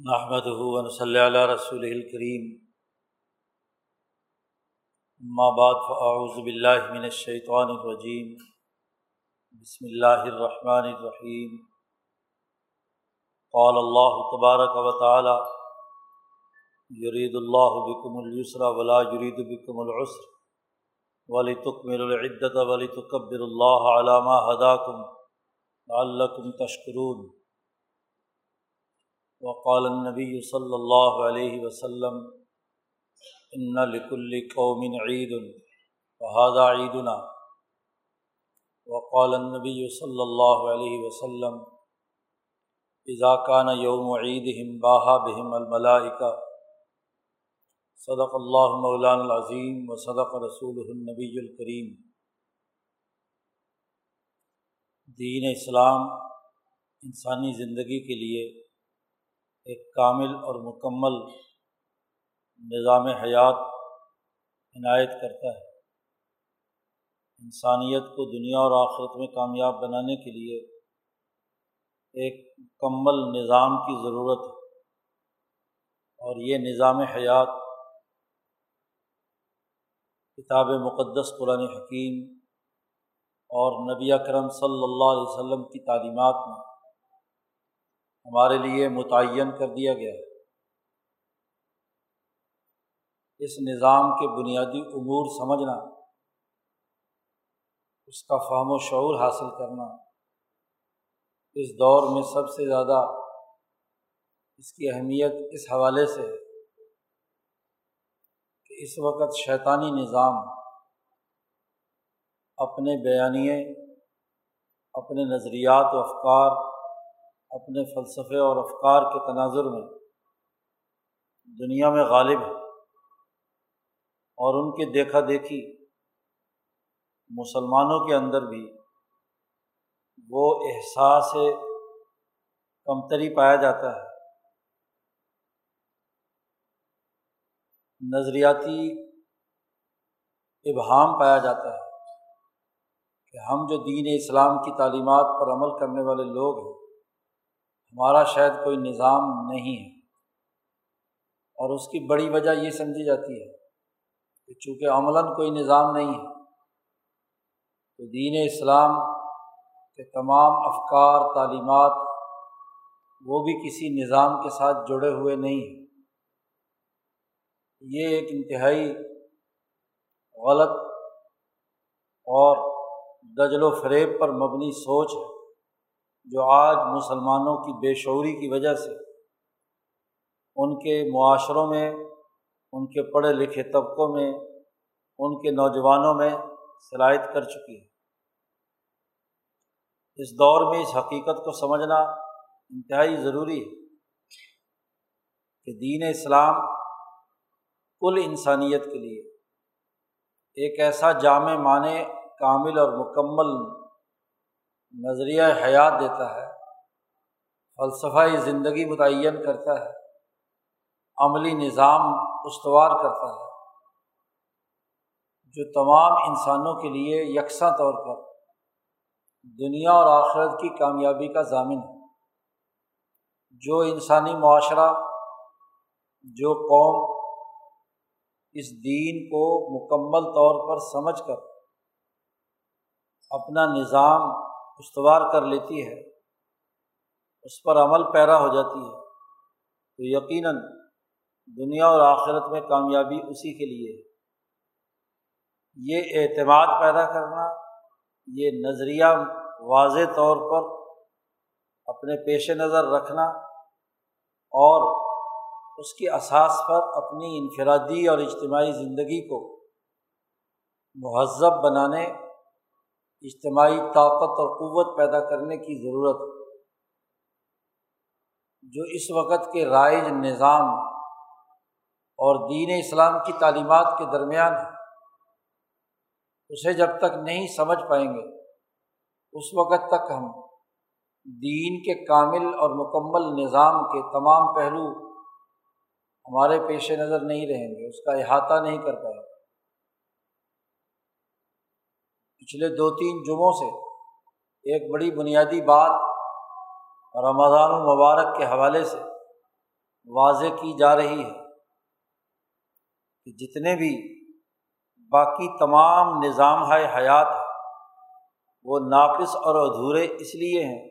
نحمد ہُون صلی اللہ رسول الکریم بعد فاعوذ باللہ من الشیطان الرجیم بسم اللہ الرحمن الرحیم قال اللہ تبارک و تعالی یرید اللہ بکم اليسر ولا یرید بکم العسر ولتکملوا العدت ولتکبر اللہ علی ما هداکم تشکرون وقال النبی صلی اللہ علیہ وسلم ان لکل قوم عید وهذا عیدنا وقال النبی صلی اللہ علیہ وسلم اذا كان یوم عیدہم باہا بہم الملائکہ صدق اللہ مولان العظیم و صدق رسول النبی الکریم دین اسلام انسانی زندگی کے لیے ایک کامل اور مکمل نظام حیات عنایت کرتا ہے۔ انسانیت کو دنیا اور آخرت میں کامیاب بنانے کے لیے ایک مکمل نظام کی ضرورت ہے۔ اور یہ نظام حیات کتاب مقدس قرآن حکیم اور نبی اکرم صلی اللہ علیہ وسلم کی تعلیمات میں ہمارے لیے متعین کر دیا گیا ہے۔ اس نظام کے بنیادی امور سمجھنا، اس کا فہم و شعور حاصل کرنا، اس دور میں سب سے زیادہ اس کی اہمیت اس حوالے سے ہے کہ اس وقت شیطانی نظام اپنے بیانیے، اپنے نظریات و افکار اپنے فلسفے اور افکار کے تناظر میں دنیا میں غالب ہے اور ان کے دیکھا دیکھی مسلمانوں کے اندر بھی وہ احساس کمتری پایا جاتا ہے۔ نظریاتی ابہام پایا جاتا ہے کہ ہم جو دین اسلام کی تعلیمات پر عمل کرنے والے لوگ ہیں ہمارا شاید کوئی نظام نہیں ہے۔ اور اس کی بڑی وجہ یہ سمجھی جاتی ہے کہ چونکہ عملاً کوئی نظام نہیں ہے، تو دین اسلام کے تمام افکار، تعلیمات وہ بھی کسی نظام کے ساتھ جڑے ہوئے نہیں ہیں۔ یہ ایک انتہائی غلط اور دجل و فریب پر مبنی سوچ ہے۔ جو آج مسلمانوں کی بے شعوری کی وجہ سے ان کے معاشروں میں، ان کے پڑھے لکھے طبقوں میں، ان کے نوجوانوں میں صلاحیت کر چکی ہے۔ اس دور میں اس حقیقت کو سمجھنا انتہائی ضروری ہے کہ دین اسلام کل انسانیت کے لیے ایک ایسا جامع معنی کامل اور مکمل نظریہ حیات دیتا ہے، فلسفہ زندگی متعین کرتا ہے، عملی نظام استوار کرتا ہے، جو تمام انسانوں کے لیے یکساں طور پر دنیا اور آخرت کی کامیابی کا ضامن ہے۔ جو انسانی معاشرہ، جو قوم اس دین کو مکمل طور پر سمجھ کر اپنا نظام استوار کر لیتی ہے، اس پر عمل پیرا ہو جاتی ہے۔ تو یقیناً دنیا اور آخرت میں کامیابی اسی کے لیے ہے۔ یہ اعتماد پیدا کرنا، یہ نظریہ واضح طور پر اپنے پیش نظر رکھنا اور اس کی اساس پر اپنی انفرادی اور اجتماعی زندگی کو مہذب بنانے اجتماعی طاقت اور قوت پیدا کرنے کی ضرورت جو اس وقت کے رائج نظام اور دین اسلام کی تعلیمات کے درمیان ہے، اسے جب تک نہیں سمجھ پائیں گے، اس وقت تک ہم دین کے کامل اور مکمل نظام کے تمام پہلو ہمارے پیش نظر نہیں رہیں گے، اس کا احاطہ نہیں کر پائیں گے۔ پچھلے دو تین جمعوں سے ایک بڑی بنیادی بات رمضان المبارک کے حوالے سے واضح کی جا رہی ہے کہ جتنے بھی باقی تمام نظام ہے، حیات وہ ناقص اور ادھورے اس لیے ہیں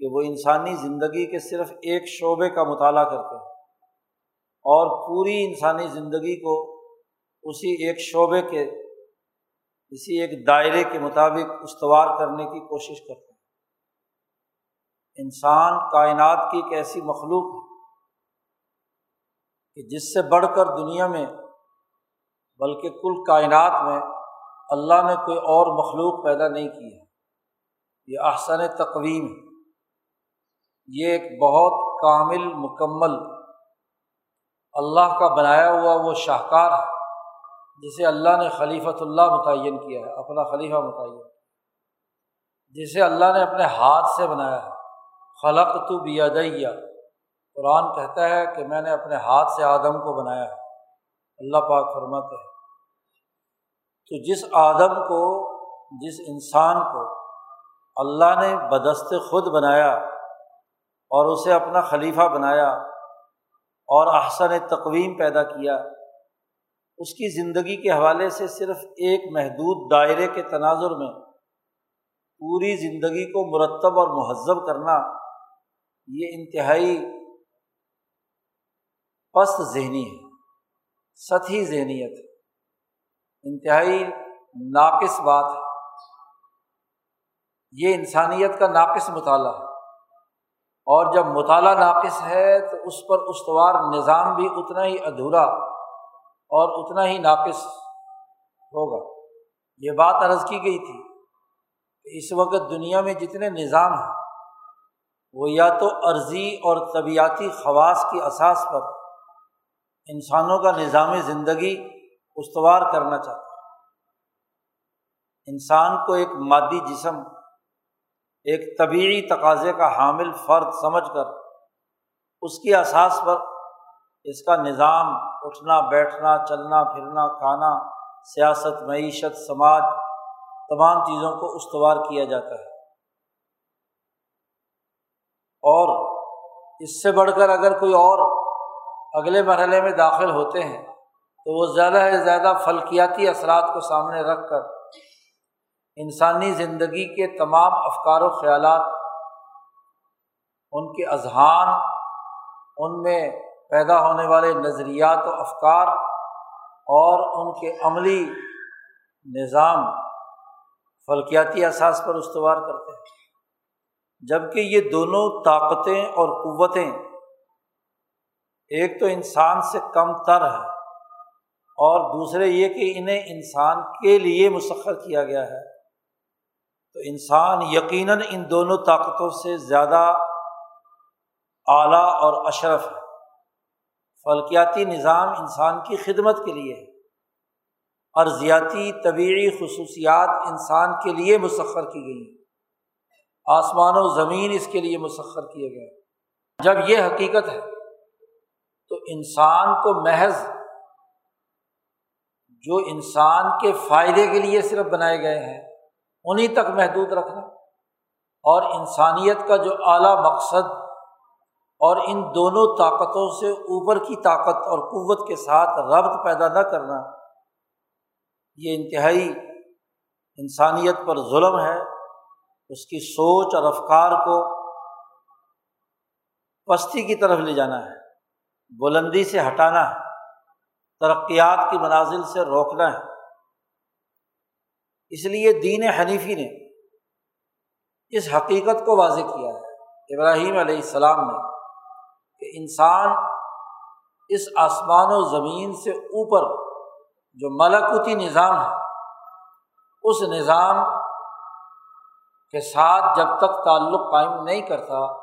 کہ وہ انسانی زندگی کے صرف ایک شعبے کا مطالعہ کرتے ہیں اور پوری انسانی زندگی کو اسی ایک شعبے کے اسی ایک دائرے کے مطابق استوار کرنے کی کوشش کرتے ہیں انسان کائنات کی ایک ایسی مخلوق ہے کہ جس سے بڑھ کر دنیا میں، بلکہ کل کائنات میں اللہ نے کوئی اور مخلوق پیدا نہیں کی ہے۔ یہ احسن تقویم ہے۔ یہ ایک بہت کامل مکمل اللہ کا بنایا ہوا وہ شاہکار ہے۔ جسے اللہ نے خلیفۃ اللہ متعین کیا ہے، اپنا خلیفہ متعین۔ جسے اللہ نے اپنے ہاتھ سے بنایا ہے۔ خلق تو بیادیہ قرآن کہتا ہے کہ میں نے اپنے ہاتھ سے آدم کو بنایا ہے۔ اللہ پاک فرماتے ہیں۔ تو جس آدم کو، جس انسان کو اللہ نے بدست خود بنایا اور اسے اپنا خلیفہ بنایا اور احسن تقویم پیدا کیا اس کی زندگی کے حوالے سے صرف ایک محدود دائرے کے تناظر میں پوری زندگی کو مرتب اور مہذب کرنا یہ انتہائی پست ذہنی ہے، سطحی ذہنیت انتہائی ناقص بات ہے۔ یہ انسانیت کا ناقص مطالعہ ہے۔ اور جب مطالعہ ناقص ہے تو اس پر استوار نظام بھی اتنا ہی ادھورا اور اتنا ہی ناقص ہوگا۔ یہ بات عرض کی گئی تھی کہ اس وقت دنیا میں جتنے نظام ہیں، وہ یا تو عرضی اور طبیعتی خواص کی اساس پر انسانوں کا نظام زندگی استوار کرنا چاہتا ہے۔ انسان کو ایک مادی جسم، ایک طبعی تقاضے کا حامل فرد سمجھ کر اس کی اساس پر اس کا نظام اٹھنا، بیٹھنا، چلنا، پھرنا، کھانا، سیاست، معیشت، سماج، تمام چیزوں کو استوار کیا جاتا ہے۔ اور اس سے بڑھ کر اگر کوئی اور اگلے مرحلے میں داخل ہوتے ہیں، تو وہ زیادہ سے زیادہ فلکیاتی اثرات کو سامنے رکھ کر انسانی زندگی کے تمام افکار و خیالات، ان کے اذہان، ان میں پیدا ہونے والے نظریات و افکار اور ان کے عملی نظام فلکیاتی احساس پر استوار کرتے ہیں۔ جبکہ یہ دونوں طاقتیں اور قوتیں ایک تو انسان سے کم تر ہے اور دوسرے یہ کہ انہیں انسان کے لیے مسخر کیا گیا ہے۔ تو انسان یقیناً ان دونوں طاقتوں سے زیادہ اعلیٰ اور اشرف ہے۔ فلکیاتی نظام انسان کی خدمت کے لیے ہے ارضیاتی طبعی خصوصیات انسان کے لیے مسخر کی گئی ہیں۔ آسمان و زمین اس کے لیے مسخر کیے گئے جب یہ حقیقت ہے تو انسان کو محض جو انسان کے فائدے کے لیے صرف بنائے گئے ہیں انہیں تک محدود رکھنا اور انسانیت کا جو اعلیٰ مقصد اور ان دونوں طاقتوں سے اوپر کی طاقت اور قوت کے ساتھ ربط پیدا نہ کرنا، یہ انتہائی انسانیت پر ظلم ہے۔ اس کی سوچ اور افکار کو پستی کی طرف لے جانا ہے، بلندی سے ہٹانا ہے، ترقیات کی منازل سے روکنا ہے۔ اس لیے دین حنیفی نے اس حقیقت کو واضح کیا ہے۔ ابراہیم علیہ السلام نے کہ انسان اس آسمان و زمین سے اوپر جو ملکوتی نظام ہے، اس نظام کے ساتھ جب تک تعلق قائم نہیں کرتا،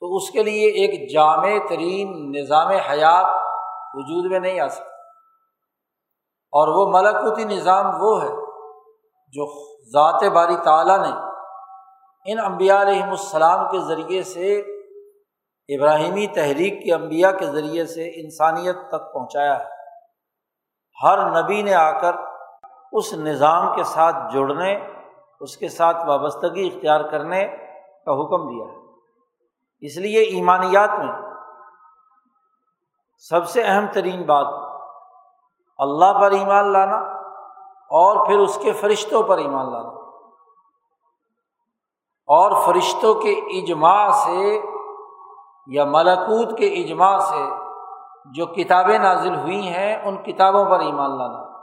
تو اس کے لیے ایک جامع ترین نظام حیات وجود میں نہیں آ سکتا۔ اور وہ ملکوتی نظام وہ ہے جو ذات باری تعالیٰ نے ان امبیا علیہم السلام کے ذریعے سے ابراہیمی تحریک کے انبیاء کے ذریعے سے انسانیت تک پہنچایا ہے۔ ہر نبی نے آ کر اس نظام کے ساتھ جڑنے، اس کے ساتھ وابستگی اختیار کرنے کا حکم دیا ہے۔ اس لیے ایمانیات میں سب سے اہم ترین بات، اللہ پر ایمان لانا اور پھر اس کے فرشتوں پر ایمان لانا۔ اور فرشتوں کے اجماع سے یا ملکوت کے اجماع سے جو کتابیں نازل ہوئی ہیں، ان کتابوں پر ایمان لانا۔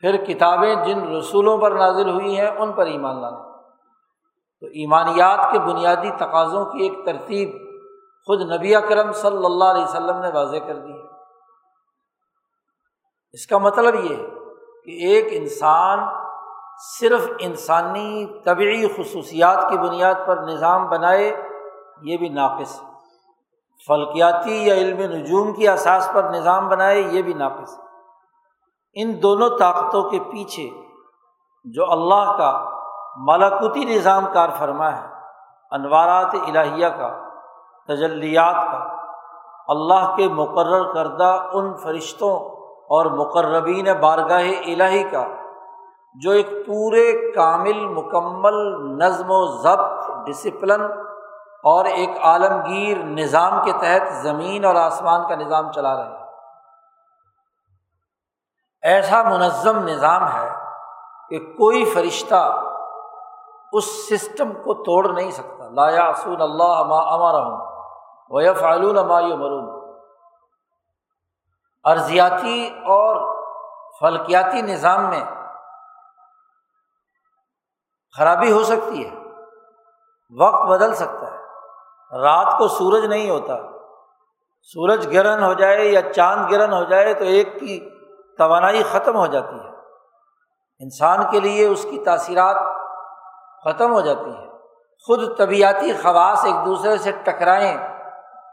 پھر کتابیں جن رسولوں پر نازل ہوئی ہیں، ان پر ایمان لانا۔ تو ایمانیات کے بنیادی تقاضوں کی ایک ترتیب خود نبی اکرم صلی اللہ علیہ وسلم نے واضح کر دی۔ ہے اس کا مطلب یہ ہے کہ ایک انسان صرف انسانی طبعی خصوصیات کی بنیاد پر نظام بنائے، یہ بھی ناقص ہے۔ فلکیاتی یا علم نجوم کی اساس پر نظام بنائے، یہ بھی ناقص ہے۔ ان دونوں طاقتوں کے پیچھے جو اللہ کا ملاکوتی نظام کار فرما ہے، انوارات الہیہ کا، تجلیات کا، اللہ کے مقرر کردہ ان فرشتوں اور مقربین بارگاہ الہی کا، جو ایک پورے کامل مکمل نظم و ضبط ڈسپلن اور ایک عالمگیر نظام کے تحت زمین اور آسمان کا نظام چلا رہے ہیں۔ ایسا منظم نظام ہے کہ کوئی فرشتہ اس سسٹم کو توڑ نہیں سکتا۔ لایا سون اللہ امار ویف فعلون مرون ارضیاتی اور فلکیاتی نظام میں خرابی ہو سکتی ہے، وقت بدل سکتا ہے۔ رات کو سورج نہیں ہوتا۔ سورج گرہن ہو جائے یا چاند گرہن ہو جائے تو ایک کی توانائی ختم ہو جاتی ہے۔ انسان کے لیے اس کی تاثیرات ختم ہو جاتی ہیں۔ خود طبیعتی خواص ایک دوسرے سے ٹکرائیں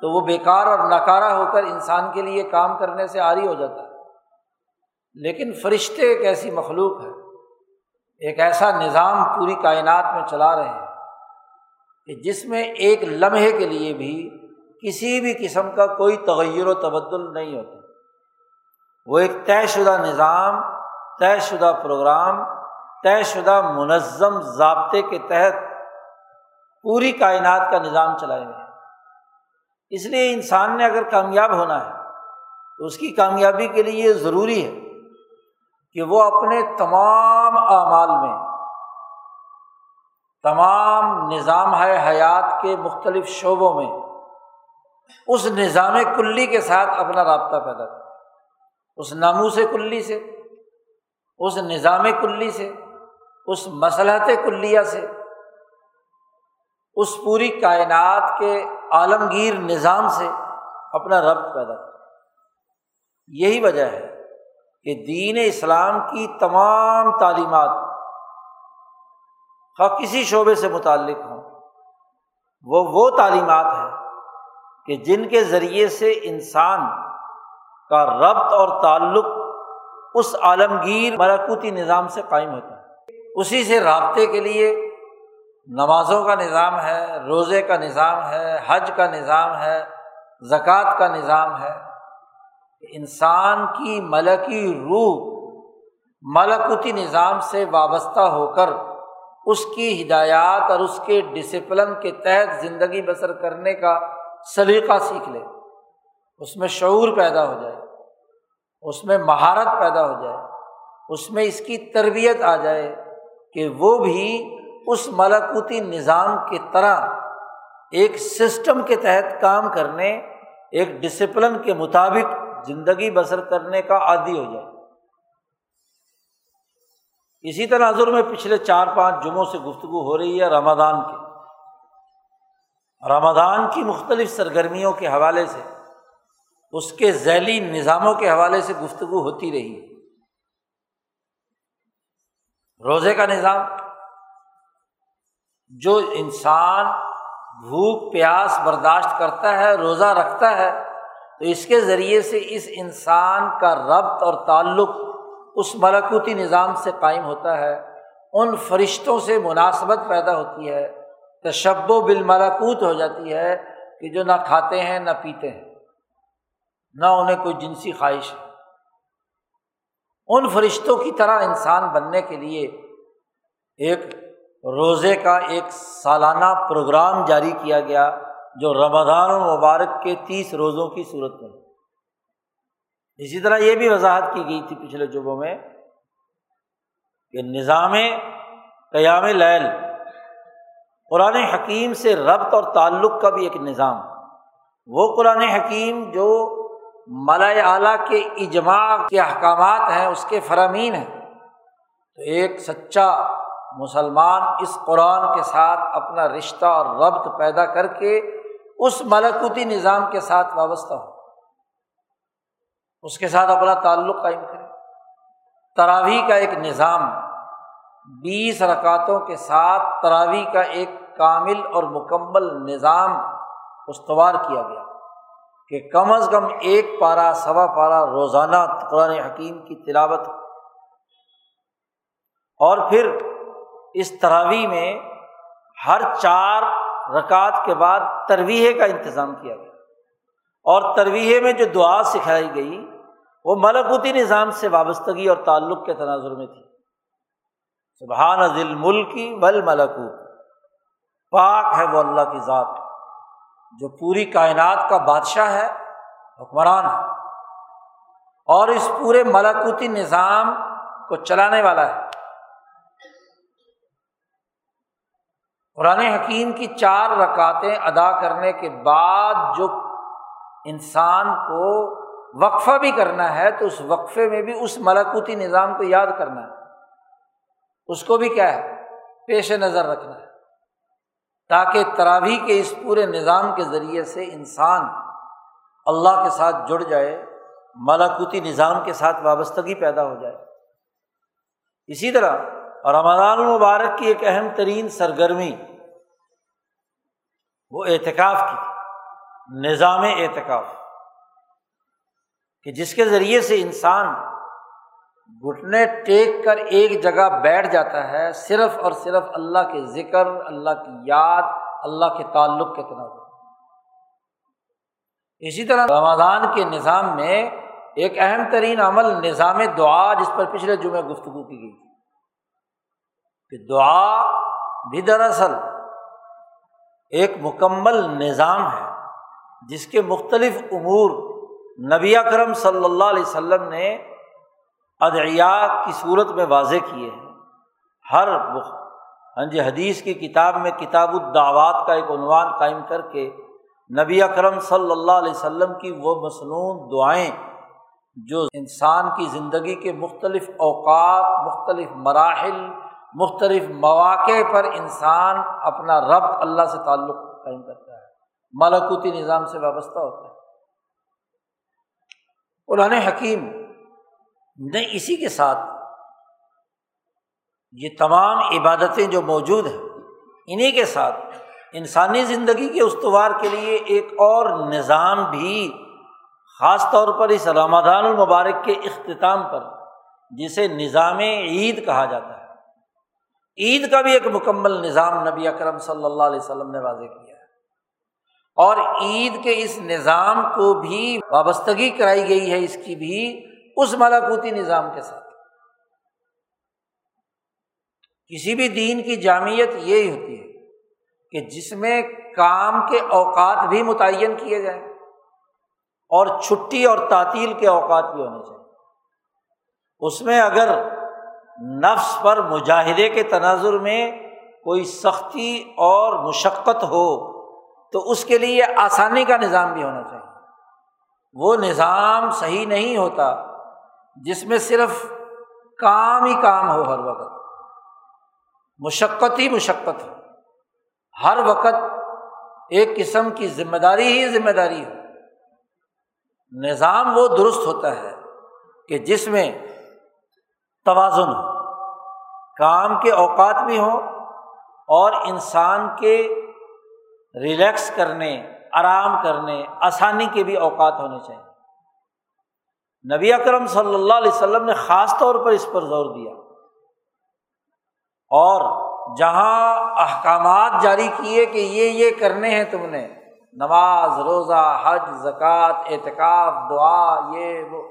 تو وہ بیکار اور ناکارہ ہو کر انسان کے لیے کام کرنے سے آری ہو جاتا ہے۔ لیکن فرشتے ایک ایسی مخلوق ہے ایک ایسا نظام پوری کائنات میں چلا رہے ہیں۔ کہ جس میں ایک لمحے کے لیے بھی کسی بھی قسم کا کوئی تغیر و تبدل نہیں ہوتا۔ وہ ایک طے شدہ نظام، طے شدہ پروگرام، طے شدہ منظم ضابطے کے تحت پوری کائنات کا نظام چلائے ہوئے ہیں اس لیے انسان نے اگر کامیاب ہونا ہے تو اس کی کامیابی کے لیے یہ ضروری ہے کہ وہ اپنے تمام اعمال میں تمام نظام ہے حیات کے مختلف شعبوں میں۔ اس نظام کلی کے ساتھ اپنا رابطہ پیدا کر۔ اس ناموس کلی سے، اس نظام کلی سے، اس مسلحت کلیہ سے۔ اس پوری کائنات کے عالمگیر نظام سے اپنا ربط پیدا کر۔ یہی وجہ ہے کہ دین اسلام کی تمام تعلیمات خواہ کسی شعبے سے متعلق ہوں، وہ وہ تعلیمات ہیں کہ جن کے ذریعے سے انسان کا ربط اور تعلق اس عالمگیر مراکوتی نظام سے قائم ہوتا ہے۔ اسی سے رابطے کے لیے نمازوں کا نظام ہے، روزے کا نظام ہے، حج کا نظام ہے، زکوٰۃ کا نظام ہے۔ انسان کی ملکی روح ملکوتی نظام سے وابستہ ہو کر اس کی ہدایات اور اس کے ڈسپلن کے تحت زندگی بسر کرنے کا سلیقہ سیکھ لے۔ اس میں شعور پیدا ہو جائے، اس میں مہارت پیدا ہو جائے، اس میں اس کی تربیت آ جائے کہ وہ بھی اس ملاکوتی نظام کی طرح ایک سسٹم کے تحت کام کرنے، ایک ڈسپلن کے مطابق زندگی بسر کرنے کا عادی ہو جائے۔ اسی طرح حضور میں پچھلے چار پانچ جمعوں سے گفتگو ہو رہی ہے رمضان کی۔ رمضان کی مختلف سرگرمیوں کے حوالے سے، اس کے ذیلی نظاموں کے حوالے سے گفتگو ہوتی رہی۔ ہے روزے کا نظام، جو انسان بھوک، پیاس برداشت کرتا ہے، روزہ رکھتا ہے، تو اس کے ذریعے سے اس انسان کا ربط اور تعلق اس ملکوتی نظام سے قائم ہوتا ہے، ان فرشتوں سے مناسبت پیدا ہوتی ہے تشب و بالملاکوت ہو جاتی ہے کہ جو نہ کھاتے ہیں، نہ پیتے ہیں، نہ انہیں کوئی جنسی خواہش ہے۔ ان فرشتوں کی طرح انسان بننے کے لیے ایک روزے کا ایک سالانہ پروگرام جاری کیا گیا، جو رمضان المبارک کے تیس روزوں کی صورت میں۔ اسی طرح یہ بھی وضاحت کی گئی تھی پچھلے جبوں میں کہ نظام قیام لیل، قرآن حکیم سے ربط اور تعلق کا بھی ایک نظام۔ وہ قرآن حکیم جو ملائے اعلیٰ کے اجماع کے احکامات ہیں، اس کے فرامین ہیں۔ تو ایک سچا مسلمان اس قرآن کے ساتھ اپنا رشتہ اور ربط پیدا کر کے اس ملکوتی نظام کے ساتھ وابستہ ہو۔ اس کے ساتھ اپنا تعلق قائم کرے تراویح کا ایک نظام بیس رکعتوں کے ساتھ تراویح کا ایک کامل اور مکمل نظام استوار کیا گیا کہ کم از کم ایک پارا سوا پارا روزانہ قرآن حکیم کی تلاوت اور پھر اس تراویح میں ہر چار رکعت کے بعد ترویح کا انتظام کیا گیا۔ اور ترویح میں جو دعا سکھائی گئی، وہ ملکوتی نظام سے وابستگی اور تعلق کے تناظر میں تھی۔ سبحان ذل ملکی ول ملکوت پاک ہے وہ اللہ کی ذات، جو پوری کائنات کا بادشاہ ہے، حکمران ہے۔ اور اس پورے ملکوتی نظام کو چلانے والا ہے۔ قرآن حکیم کی چار رکاتیں ادا کرنے کے بعد جو انسان کو وقفہ بھی کرنا ہے تو اس وقفے میں بھی اس ملکوتی نظام کو یاد کرنا ہے۔ اس کو بھی کیا ہے؟ پیش نظر رکھنا ہے۔ تاکہ تراوی کے اس پورے نظام کے ذریعے سے انسان اللہ کے ساتھ جڑ جائے ملاکوتی نظام کے ساتھ وابستگی پیدا ہو جائے۔ اسی طرح رمضان المبارک کی ایک اہم ترین سرگرمی وہ اعتکاف کی۔ نظام اعتکاف، کہ جس کے ذریعے سے انسان گھٹنے ٹیک کر ایک جگہ بیٹھ جاتا ہے، صرف اور صرف اللہ کے ذکر، اللہ کی یاد، اللہ کے تعلق کے تناظر۔ اسی طرح رمضان کے نظام میں ایک اہم ترین عمل نظام دعا، جس پر پچھلے جمعے گفتگو کی گئی تھی۔ کہ دعا بھی دراصل ایک مکمل نظام ہے۔ جس کے مختلف امور نبی اکرم صلی اللہ علیہ وسلم نے ادعیا کی صورت میں واضح کیے ہیں۔ ہر ہاں جی حدیث کی کتاب میں کتاب الدعوات کا ایک عنوان قائم کر کے نبی اکرم صلی اللہ علیہ وسلم کی وہ مصنون دعائیں جو انسان کی زندگی کے مختلف اوقات، مختلف مراحل، مختلف مواقع پر انسان اپنا رب اللہ سے تعلق قائم کرتا ہے۔ ملکوتی نظام سے وابستہ ہوتا ہے۔ قرآن حکیم نے اسی کے ساتھ یہ تمام عبادتیں جو موجود ہیں انہیں کے ساتھ انسانی زندگی کے استوار کے لیے ایک اور نظام بھی خاص طور پر اس رمضان المبارک کے اختتام پر، جسے نظام عید کہا جاتا ہے۔ عید کا بھی ایک مکمل نظام نبی اکرم صلی اللہ علیہ وسلم نے واضح کیا۔ اور عید کے اس نظام کو بھی وابستگی کرائی گئی ہے اس کی بھی اس ملاکوتی نظام کے ساتھ۔ کسی بھی دین کی جامعت یہی ہوتی ہے کہ جس میں کام کے اوقات بھی متعین کیے جائیں اور چھٹی اور تعطیل کے اوقات بھی ہونے چاہیے۔ اس میں اگر نفس پر مجاہدے کے تناظر میں کوئی سختی اور مشقت ہو تو اس کے لیے آسانی کا نظام بھی ہونا چاہیے۔ وہ نظام صحیح نہیں ہوتا جس میں صرف کام ہی کام ہو ہر وقت۔ مشقت ہی مشقت ہو ہر وقت ایک قسم کی ذمہ داری ہی ذمہ داری ہو نظام وہ درست ہوتا ہے کہ جس میں توازن ہو۔ کام کے اوقات بھی ہوں اور انسان کے ریلیکس کرنے، آرام کرنے آسانی کے بھی اوقات ہونے چاہیے۔ نبی اکرم صلی اللہ علیہ وسلم نے خاص طور پر اس پر زور دیا۔ اور جہاں احکامات جاری کیے کہ یہ یہ کرنے ہیں تم نے، نماز، روزہ، حج، زکوٰۃ، اعتکاف، دعا، یہ، وہ۔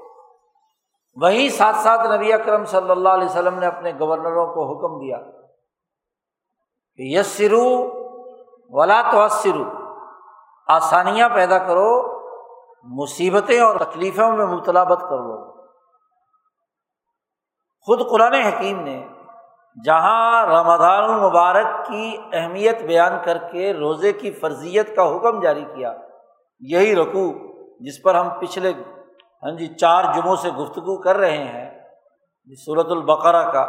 وہیں ساتھ ساتھ نبی اکرم صلی اللہ علیہ وسلم نے اپنے گورنروں کو حکم دیا کہ یس سرو ولا تو آسانیاں پیدا کرو، مصیبتیں اور تکلیفوں میں مبتلا بت کر لو خود قرآن حکیم نے جہاں رمضان المبارک کی اہمیت بیان کر کے روزے کی فرضیت کا حکم جاری کیا، یہی رقو جس پر ہم پچھلے ہاں جی چار جمعوں سے گفتگو کر رہے ہیں۔ صورت البقرا کا،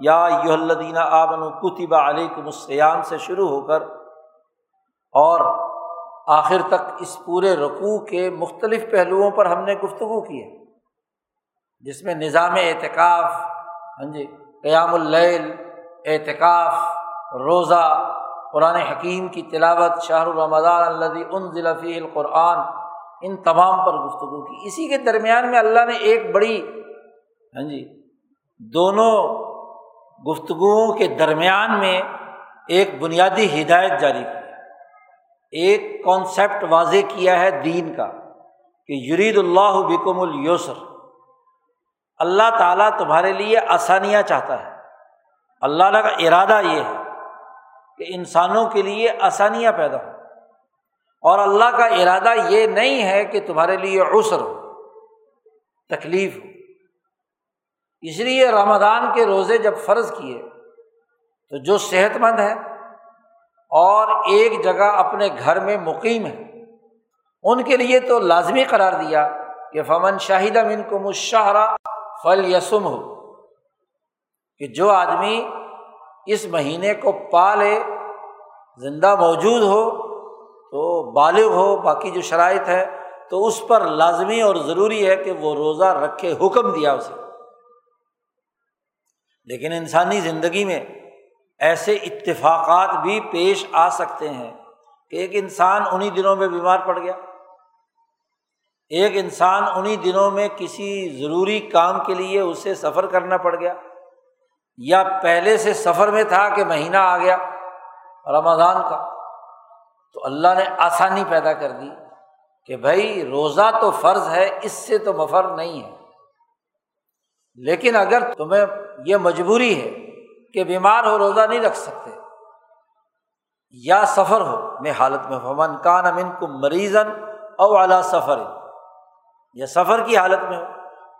یا یو الدینہ آبن کتبہ علیکم السیام سے شروع ہو کر اور آخر تک اس پورے رقوع کے مختلف پہلوؤں پر ہم نے گفتگو کی ہے، جس میں نظام اعتکاف ہاں جی قیام اللیل، اعتکاف، روزہ، قرآن حکیم کی تلاوت شاہ الرمضان الدی ان ضلفی القرآن، ان تمام پر گفتگو کی۔ اسی کے درمیان میں اللہ نے ایک بڑی ہاں جی دونوں گفتگوؤں کے درمیان میں ایک بنیادی ہدایت جاری کی۔ ایک کانسیپٹ واضح کیا ہے دین کا کہ یرید اللہ بکم الوسر اللہ تعالیٰ تمہارے لیے آسانیاں چاہتا ہے۔ اللہ کا ارادہ یہ ہے کہ انسانوں کے لیے آسانیاں پیدا ہوں۔ اور اللہ کا ارادہ یہ نہیں ہے کہ تمہارے لیے عسر ہو، تکلیف ہو۔ اس لیے رمضان کے روزے جب فرض کیے تو جو صحت مند ہے اور ایک جگہ اپنے گھر میں مقیم ہے۔ ان کے لیے تو لازمی قرار دیا کہ فمن شاہد امن کو مشاہرہ فل یسم ہو کہ جو آدمی اس مہینے کو پالے، زندہ موجود ہو، تو بالغ ہو، باقی جو شرائط ہے، تو اس پر لازمی اور ضروری ہے کہ وہ روزہ رکھے، حکم دیا اسے۔ لیکن انسانی زندگی میں ایسے اتفاقات بھی پیش آ سکتے ہیں کہ ایک انسان انہیں دنوں میں بیمار پڑ گیا، ایک انسان انہیں دنوں میں کسی ضروری کام کے لیے اسے سفر کرنا پڑ گیا، یا پہلے سے سفر میں تھا کہ مہینہ آ گیا رمضان کا، تو اللہ نے آسانی پیدا کر دی کہ بھائی روزہ تو فرض ہے، اس سے تو مفر نہیں ہے۔ لیکن اگر تمہیں یہ مجبوری ہے کہ بیمار ہو، روزہ نہیں رکھ سکتے۔ یا سفر ہو، میں حالت میں فمن کان امن کو مریضن او اعلیٰ سفر۔ یا سفر کی حالت میں ہو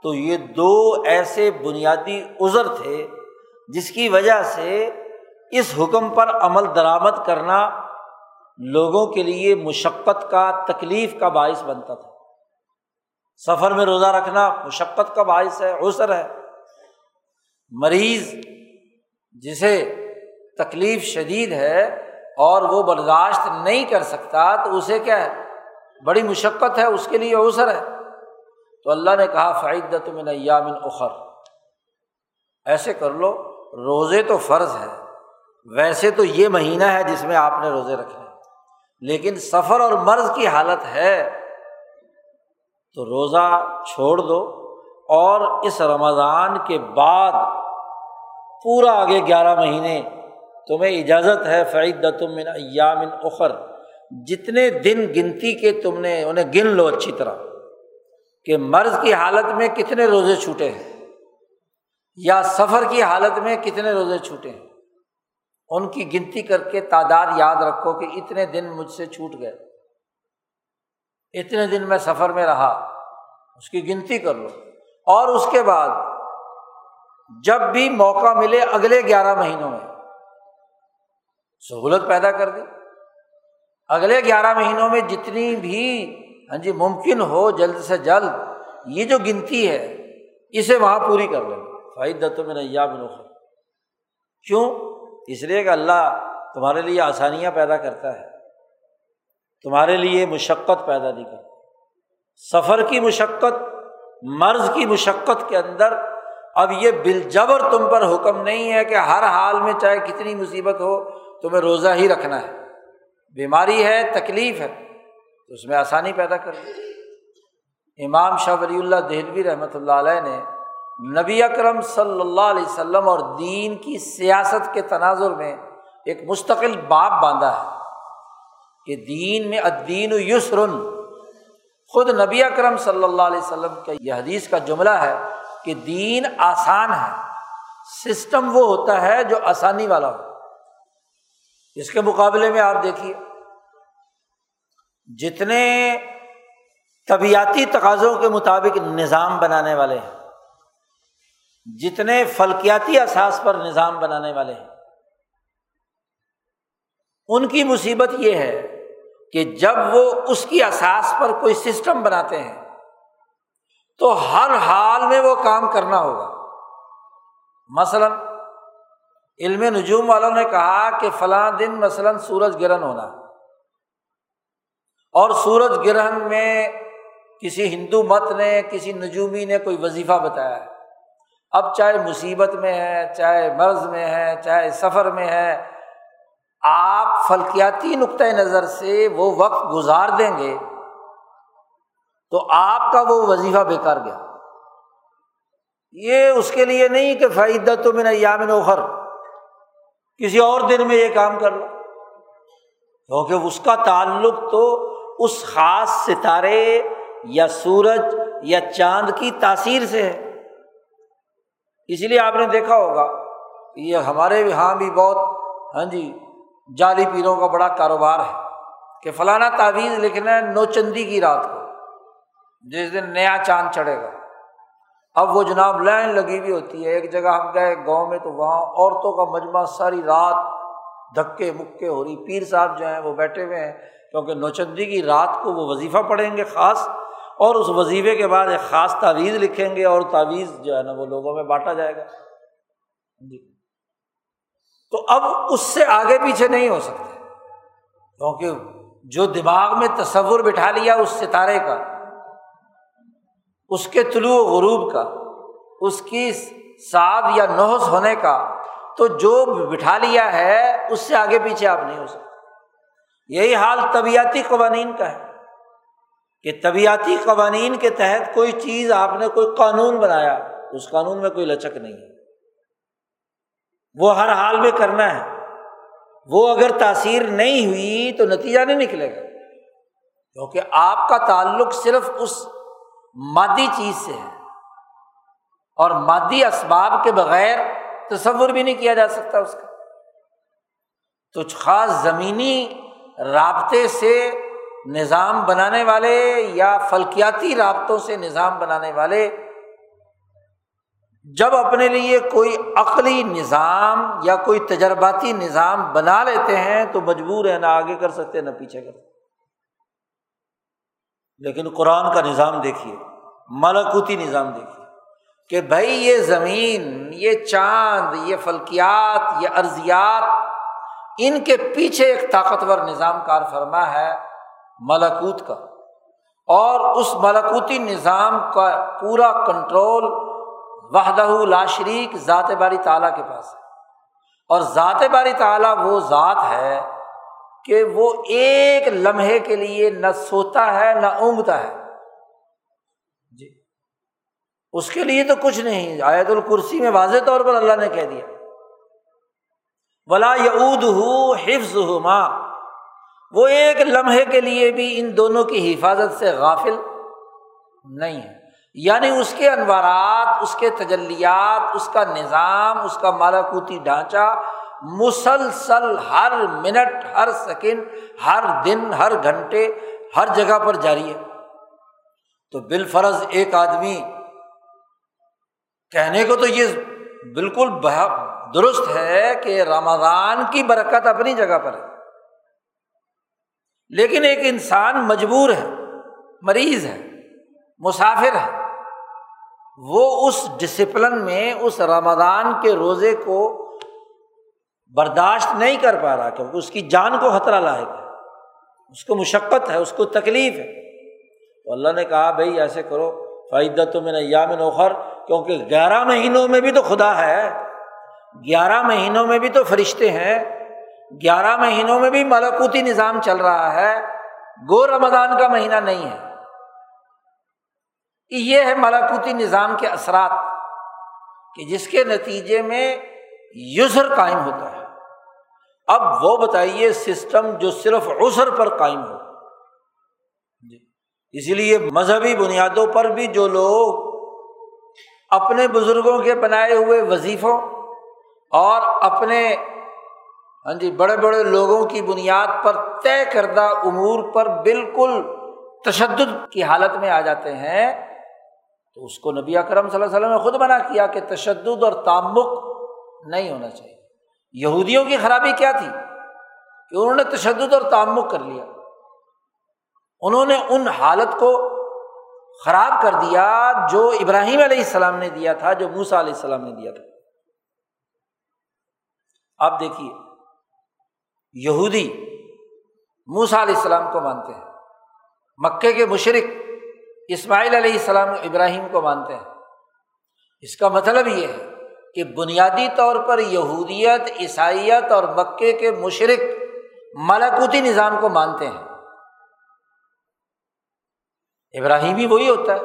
تو یہ دو ایسے بنیادی عذر تھے جس کی وجہ سے اس حکم پر عمل درآمد کرنا لوگوں کے لیے مشقت کا تکلیف کا باعث بنتا تھا۔ سفر میں روزہ رکھنا مشقت کا باعث ہے عسر ہے۔ مریض جسے تکلیف شدید ہے اور وہ برداشت نہیں کر سکتا، تو اسے کیا ہے؟ بڑی مشقت ہے، اس کے لیے اوسر ہے۔ تو اللہ نے کہا فائدت میں نیامن اخر ایسے کر لو، روزے تو فرض ہے۔ ویسے تو یہ مہینہ ہے جس میں آپ نے روزے رکھے۔ لیکن سفر اور مرض کی حالت ہے۔ تو روزہ چھوڑ دو اور اس رمضان کے بعد پورا آگے گیارہ مہینے تمہیں اجازت ہے فعید من ایامن اخر۔ جتنے دن گنتی کے تم نے انہیں گن لو اچھی طرح، کہ مرض کی حالت میں کتنے روزے چھوٹے ہیں، یا سفر کی حالت میں کتنے روزے چھوٹے ہیں۔ ان کی گنتی کر کے تعداد یاد رکھو کہ اتنے دن مجھ سے چھوٹ گئے۔ اتنے دن میں سفر میں رہا، اس کی گنتی کر لو۔ اور اس کے بعد جب بھی موقع ملے اگلے گیارہ مہینوں میں۔ سہولت پیدا کر دی۔ اگلے گیارہ مہینوں میں جتنی بھی ہاں جی ممکن ہو جلد سے جلد، یہ جو گنتی ہے، اسے وہاں پوری کر لیں۔ فائد دتوں میں نیا بنوخر کیوں؟ اس لیے کہ اللہ تمہارے لیے آسانیاں پیدا کرتا ہے۔ تمہارے لیے مشقت پیدا نہیں کرتا۔ سفر کی مشقت، مرض کی مشقت کے اندر اب یہ بالجبر تم پر حکم نہیں ہے کہ ہر حال میں چاہے کتنی مصیبت ہو، تمہیں روزہ ہی رکھنا ہے۔ بیماری ہے، تکلیف ہے، تو اس میں آسانی پیدا کر دی امام شاہ ولی اللہ دہلوی رحمۃ اللہ علیہ نے نبی اکرم صلی اللہ علیہ وسلم اور دین کی سیاست کے تناظر میں ایک مستقل باپ باندھا ہے کہ دین میں ادین یسرن۔ خود نبی اکرم صلی اللہ علیہ وسلم کا یہ حدیث کا جملہ ہے کہ دین آسان ہے۔ سسٹم وہ ہوتا ہے جو آسانی والا ہو۔ اس کے مقابلے میں آپ دیکھیے، جتنے طبیعتی تقاضوں کے مطابق نظام بنانے والے ہیں، جتنے فلکیاتی احساس پر نظام بنانے والے ہیں، ان کی مصیبت یہ ہے کہ جب وہ اس کی اساس پر کوئی سسٹم بناتے ہیں تو ہر حال میں وہ کام کرنا ہوگا۔ مثلاً علم نجوم والوں نے کہا کہ فلاں دن مثلاً سورج گرہن ہونا۔ اور سورج گرہن میں کسی ہندو مت نے، کسی نجومی نے کوئی وظیفہ بتایا ہے۔ اب چاہے مصیبت میں ہے، چاہے مرض میں ہے، چاہے سفر میں ہے، آپ فلکیاتی نقطۂ نظر سے وہ وقت گزار دیں گے۔ تو آپ کا وہ وظیفہ بیکار گیا۔ یہ اس کے لیے نہیں کہ فائدہ تو میں نے یامن اوخر کسی اور دن میں یہ کام کر لو۔ کیونکہ اس کا تعلق تو اس خاص ستارے یا سورج یا چاند کی تاثیر سے ہے۔ اسی لیے آپ نے دیکھا ہوگا، یہ ہمارے یہاں بھی بہت ہاں جی جعلی پیروں کا بڑا کاروبار ہے کہ فلانا تعویذ لکھنا ہے نو چندی کی رات کو۔ جس دن نیا چاند چڑھے گا۔ اب وہ جناب لائن لگی ہوئی ہوتی ہے، ایک جگہ ہم گئے گاؤں میں تو وہاں عورتوں کا مجمع ساری رات دھکے مکے ہو رہی، پیر صاحب جو ہیں وہ بیٹھے ہوئے ہیں، کیونکہ نوچندی کی رات کو وہ وظیفہ پڑھیں گے خاص، اور اس وظیفے کے بعد ایک خاص تعویذ لکھیں گے اور تعویذ جو ہے نا وہ لوگوں میں بانٹا جائے گا۔ جی۔ تو اب اس سے آگے پیچھے نہیں ہو سکتے، کیونکہ جو دماغ میں تصور بٹھا لیا اس ستارے کا اس کے طلوع غروب کا، اس کی سعد یا نوحس ہونے کا، تو جو بٹھا لیا ہے، اس سے آگے پیچھے آپ نہیں ہو سکتے۔ یہی حال طبیعتی قوانین کا ہے کہ طبیعتی قوانین کے تحت کوئی چیز آپ نے کوئی قانون بنایا، اس قانون میں کوئی لچک نہیں ہے۔ وہ ہر حال میں کرنا ہے۔ وہ اگر تاثیر نہیں ہوئی تو نتیجہ نہیں نکلے گا۔ کیونکہ آپ کا تعلق صرف اس مادی چیز سے ہے۔ اور مادی اسباب کے بغیر تصور بھی نہیں کیا جا سکتا اس کا۔ تو خاص زمینی رابطے سے نظام بنانے والے یا فلکیاتی رابطوں سے نظام بنانے والے، جب اپنے لیے کوئی عقلی نظام یا کوئی تجرباتی نظام بنا لیتے ہیں تو مجبور ہے نہ آگے کر سکتے، نہ پیچھے کر سکتے۔ لیکن قرآن کا نظام دیکھیے، ملکوتی نظام دیکھیے کہ بھائی یہ زمین، یہ چاند، یہ فلکیات، یہ ارضیات، ان کے پیچھے ایک طاقتور نظام کار فرما ہے ملکوت کا۔ اور اس ملکوتی نظام کا پورا کنٹرول وحدہ لا شریک ذات باری تعالیٰ کے پاس ہے۔ اور ذات باری تعالیٰ وہ ذات ہے کہ وہ ایک لمحے کے لیے نہ سوتا ہے نہ اونگتا ہے۔ جی۔ اس کے لیے تو کچھ نہیں، آیت الکرسی میں واضح طور پر اللہ نے کہہ دیا۔ ولا یعود ہو حفظ ہو ماں وہ ایک لمحے کے لیے بھی ان دونوں کی حفاظت سے غافل نہیں ہے۔ یعنی اس کے انوارات، اس کے تجلیات، اس کا نظام، اس کا مالاکوتی ڈھانچہ مسلسل ہر منٹ، ہر سیکنڈ، ہر دن، ہر گھنٹے، ہر جگہ پر جاری ہے۔ تو بال فرض ایک آدمی کہنے کو تو یہ بالکل درست ہے کہ رمضان کی برکت اپنی جگہ پر ہے۔ لیکن ایک انسان مجبور ہے، مریض ہے، مسافر ہے۔ وہ اس ڈسپلن میں، اس رمضان کے روزے کو برداشت نہیں کر پا رہا کیونکہ اس کی جان کو خطرہ لائے گا اس کو مشقت ہے، اس کو تکلیف ہے۔ تو اللہ نے کہا، بھائی ایسے کرو۔ فائدہ تو میں نے یا میں نوخر کیونکہ گیارہ مہینوں میں بھی تو خدا ہے۔ گیارہ مہینوں میں بھی تو فرشتے ہیں۔ گیارہ مہینوں میں بھی ملاکوتی نظام چل رہا ہے۔ گو رمضان کا مہینہ نہیں ہے۔ یہ ہے ملاکوتی نظام کے اثرات کہ جس کے نتیجے میں یوزر قائم ہوتا ہے۔ اب وہ بتائیے سسٹم جو صرف عذر پر قائم ہو۔ جی۔ اسی لیے مذہبی بنیادوں پر بھی جو لوگ اپنے بزرگوں کے بنائے ہوئے وظیفوں اور اپنے ہاں جی بڑے بڑے لوگوں کی بنیاد پر طے کردہ امور پر بالکل تشدد کی حالت میں آ جاتے ہیں، تو اس کو نبی اکرم صلی اللہ علیہ وسلم نے خود منع کیا کہ تشدد اور تعمک نہیں ہونا چاہیے۔ یہودیوں کی خرابی کیا تھی کہ انہوں نے تشدد اور تعمک کر لیا۔ انہوں نے ان حالت کو خراب کر دیا جو ابراہیم علیہ السلام نے دیا تھا، جو موسا علیہ السلام نے دیا تھا۔ آپ دیکھیے، یہودی موسا علیہ السلام کو مانتے ہیں، مکے کے مشرق اسماعیل علیہ السلام ابراہیم کو مانتے ہیں۔ اس کا مطلب یہ ہے کہ بنیادی طور پر یہودیت، عیسائیت اور مکے کے مشرق ملاکوتی نظام کو مانتے ہیں۔ ابراہیم ہی وہی ہوتا ہے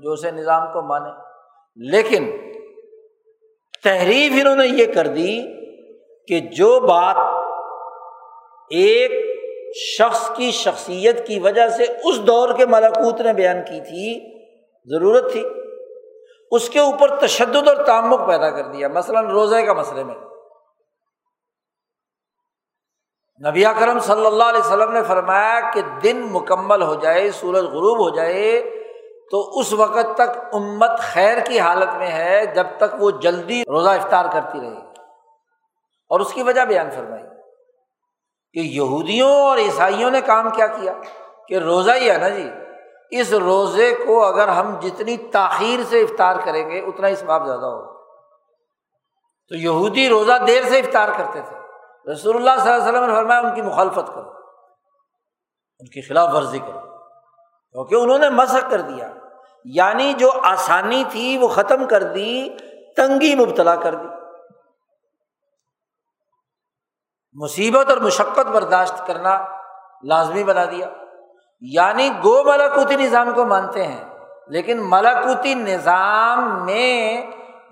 جو اسے نظام کو مانے۔ لیکن تحریف انہوں نے یہ کر دی کہ جو بات ایک شخص کی شخصیت کی وجہ سے اس دور کے ملاکوت نے بیان کی تھی، ضرورت تھی۔ اس کے اوپر تشدد اور تعمک پیدا کر دیا، مثلاً روزے کا مسئلے میں۔ نبی کرم صلی اللہ علیہ وسلم نے فرمایا کہ دن مکمل ہو جائے، سورج غروب ہو جائے، تو اس وقت تک امت خیر کی حالت میں ہے جب تک وہ جلدی روزہ افطار کرتی رہے۔ گی اور اس کی وجہ بیان فرمائی کہ یہودیوں اور عیسائیوں نے کام کیا کیا، کہ روزہ ہی ہے نا جی۔ اس روزے کو اگر ہم جتنی تاخیر سے افطار کریں گے، اتنا ہی ثواب زیادہ ہوگا۔ تو یہودی روزہ دیر سے افطار کرتے تھے۔ رسول اللہ صلی اللہ علیہ وسلم نے فرمایا، ان کی مخالفت کرو۔ ان کی خلاف ورزی کرو۔ کیونکہ انہوں نے مسق کر دیا۔ یعنی جو آسانی تھی، وہ ختم کر دی، تنگی مبتلا کر دی۔ مصیبت اور مشقت برداشت کرنا لازمی بنا دیا۔ یعنی گو ملاکوتی نظام کو مانتے ہیں، لیکن ملاکوتی نظام میں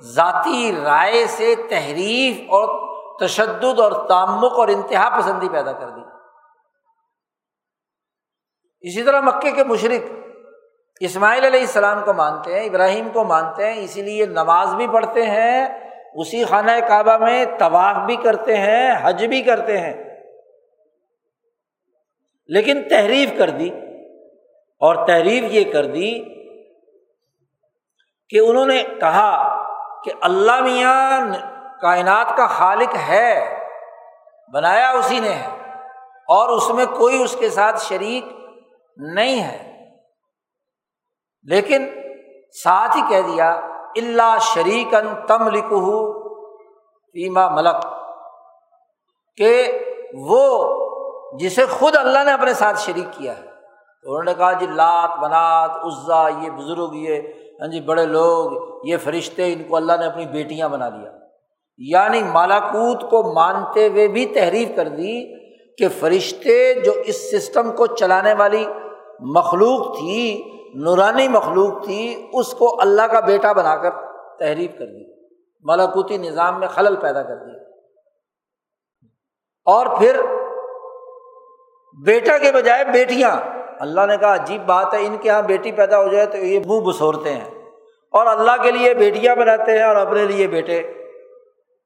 ذاتی رائے سے تحریف اور تشدد اور تعمک اور انتہا پسندی پیدا کر دی۔ اسی طرح مکے کے مشرق اسماعیل علیہ السلام کو مانتے ہیں، ابراہیم کو مانتے ہیں، اسی لیے نماز بھی پڑھتے ہیں، اسی خانہ کعبہ میں طواف بھی کرتے ہیں، حج بھی کرتے ہیں۔ لیکن تحریف کر دی اور تحریف یہ کر دی کہ انہوں نے کہا کہ اللہ میاں کائنات کا خالق ہے، بنایا اسی نے ہے اور اس میں کوئی اس کے ساتھ شریک نہیں ہے۔ لیکن ساتھ ہی کہہ دیا اللہ شریک ان تم لکھو فیما ملک، کہ وہ جسے خود اللہ نے اپنے ساتھ شریک کیا ہے۔ تو انہوں نے کہا جی لات، بنات، عزا، یہ بزرگ، یہ ہاں جی بڑے لوگ، یہ فرشتے، ان کو اللہ نے اپنی بیٹیاں بنا دیا۔ یعنی مالاکوت کو مانتے ہوئے بھی تحریر کر دی کہ فرشتے جو اس سسٹم کو چلانے والی مخلوق تھی، نورانی مخلوق تھی، اس کو اللہ کا بیٹا بنا کر تحریر کر دی۔ ملاکوتی نظام میں خلل پیدا کر دیا اور پھر بیٹا کے بجائے بیٹیاں۔ اللہ نے کہا، عجیب بات ہے، ان کے یہاں بیٹی پیدا ہو جائے تو یہ منہ بسورتے ہیں۔ اور اللہ کے لیے بیٹیاں بناتے ہیں اور اپنے لیے بیٹے۔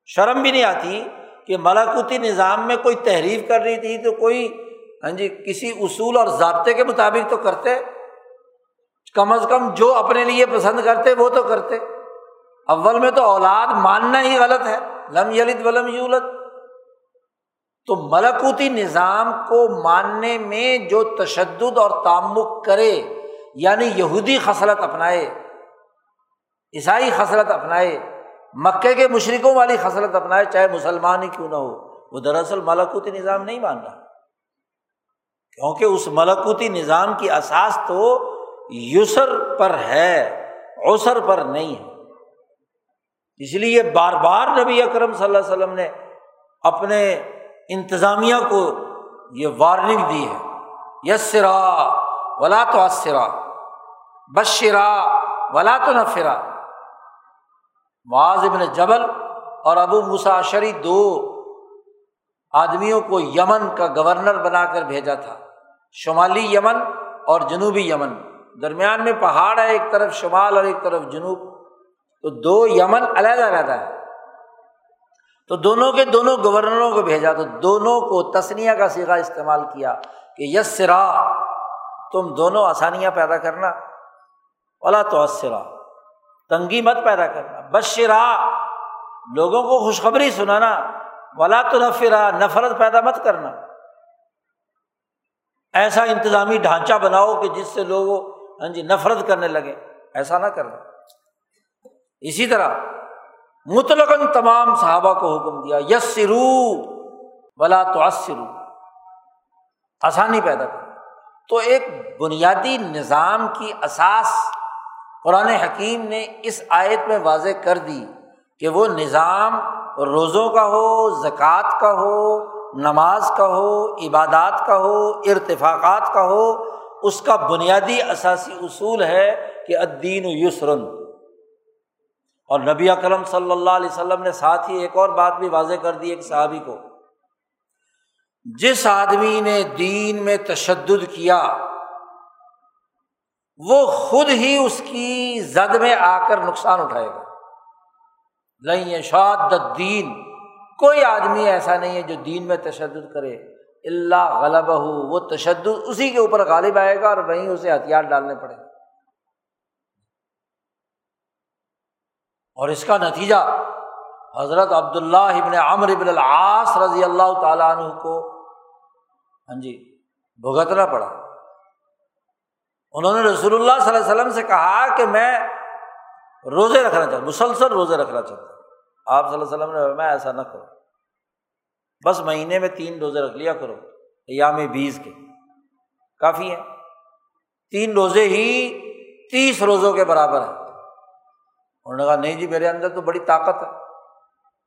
شرم بھی نہیں آتی کہ ملاکوتی نظام میں کوئی تحریر کر رہی تھی تو کوئی ہاں جی کسی اصول اور ضابطے کے مطابق تو کرتے۔ کم از کم جو اپنے لیے پسند کرتے، وہ تو کرتے۔ اول میں تو اولاد ماننا ہی غلط ہے۔ لم یلد ولم یولد۔ تو ملکوتی نظام کو ماننے میں جو تشدد اور تعمک کرے یعنی یہودی خصلت اپنائے، عیسائی خصلت اپنائے، مکے کے مشرقوں والی خصلت اپنائے، چاہے مسلمان ہی کیوں نہ ہو، وہ دراصل ملکوتی نظام نہیں مان رہا۔ کیونکہ اس ملکوتی نظام کی اساس تو یسر پر ہے اوسر پر نہیں ہے۔ اس لیے بار بار نبی اکرم صلی اللہ علیہ وسلم نے اپنے انتظامیہ کو یہ وارننگ دی ہے۔ یسرا ولا تو اسرا بشرا ولا تو نفرا معاذ ابن جبل اور ابو مساشری دو آدمیوں کو یمن کا گورنر بنا کر بھیجا تھا۔ شمالی یمن اور جنوبی یمن۔ درمیان میں پہاڑ ہے، ایک طرف شمال اور ایک طرف جنوب۔ تو دو یمن علیحدہ رہتا ہے۔ تو دونوں کے دونوں گورنروں کو بھیجا تو دونوں کو تسنیا کا سیکھا استعمال کیا کہ یس سرا تم دونوں آسانیاں پیدا کرنا، ولا تو تنگی مت پیدا کرنا، بشرا، لوگوں کو خوشخبری سنانا، ولا تو نفرا نفرت پیدا مت کرنا۔ ایسا انتظامی ڈھانچہ بناؤ کہ جس سے لوگ ہاں جی نفرت کرنے لگے، ایسا نہ کرنا۔ اسی طرح مطلق تمام صحابہ کو حکم دیا یس سرو بلا تو آسانی پیدا کر۔ تو ایک بنیادی نظام کی اساس قرآن حکیم نے اس آیت میں واضح کر دی کہ وہ نظام روزوں کا ہو، زکوٰۃ کا ہو، نماز کا ہو، عبادات کا ہو، ارتفاقات کا ہو، اس کا بنیادی اثاثی اصول ہے کہ الدین یسرن۔ اور نبی اکرم صلی اللہ علیہ وسلم نے ساتھ ہی ایک اور بات بھی واضح کر دی ایک صحابی کو۔ جس آدمی نے دین میں تشدد کیا، وہ خود ہی اس کی زد میں آ کر نقصان اٹھائے گا۔ لئی شاد دین کوئی آدمی ایسا نہیں ہے جو دین میں تشدد کرے۔ اللہ غلب ہو وہ تشدد اسی کے اوپر غالب آئے گا اور وہیں اسے ہتھیار ڈالنے پڑے گا اور اس کا نتیجہ حضرت عبداللہ ابن عمر ابن العاص رضی اللہ تعالیٰ عنہ کو ہاں جی بھگتنا پڑا۔ انہوں نے رسول اللہ صلی اللہ علیہ وسلم سے کہا کہ میں روزے رکھنا چاہتا مسلسل روزے رکھنا چاہتا ہوں۔ آپ صلی اللہ علیہ وسلم نے میں ایسا نہ کروں۔ بس مہینے میں تین روزے رکھ لیا کرو، ایام بیس کے۔ کافی ہیں۔ تین روزے ہی تیس روزوں کے برابر ہیں۔ انہوں نے کہا، نہیں جی میرے اندر تو بڑی طاقت ہے۔